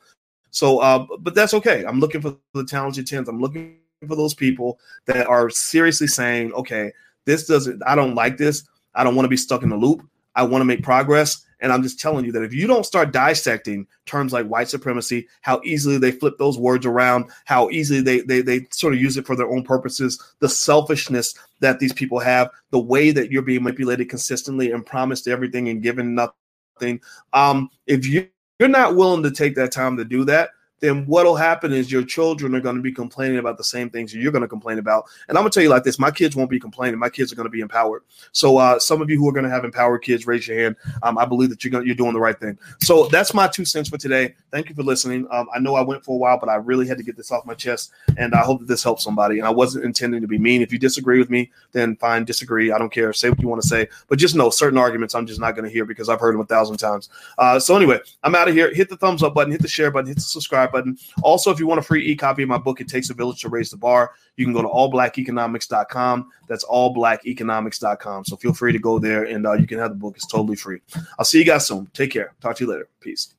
So, uh, but that's okay. I'm looking for the talented tens. I'm looking for those people that are seriously saying, okay, this doesn't. I don't like this. I don't want to be stuck in the loop. I want to make progress. And I'm just telling you that if you don't start dissecting terms like white supremacy, how easily they flip those words around, how easily they, they, they sort of use it for their own purposes, the selfishness that these people have, the way that you're being manipulated consistently and promised everything and given nothing. Um, if you, you're not willing to take that time to do that, then what'll happen is your children are going to be complaining about the same things you're going to complain about. And I'm going to tell you like this: my kids won't be complaining. My kids are going to be empowered. So, uh, some of you who are going to have empowered kids, raise your hand. Um, I believe that you're going, you're doing the right thing. So that's my two cents for today. Thank you for listening. Um, I know I went for a while, but I really had to get this off my chest, and I hope that this helps somebody. And I wasn't intending to be mean. If you disagree with me, then fine, disagree. I don't care. Say what you want to say, but just know certain arguments I'm just not going to hear because I've heard them a thousand times. Uh, so anyway, I'm out of here. Hit the thumbs up button, hit the share button, hit the subscribe button. Also if you want a free e-copy of my book, It Takes a Village to Raise the Bar, you can go to allblackeconomics.com. That's allblackeconomics.com. So feel free to go there and uh, you can have the book. It's totally free. I'll see you guys soon. Take care. Talk to you later. Peace.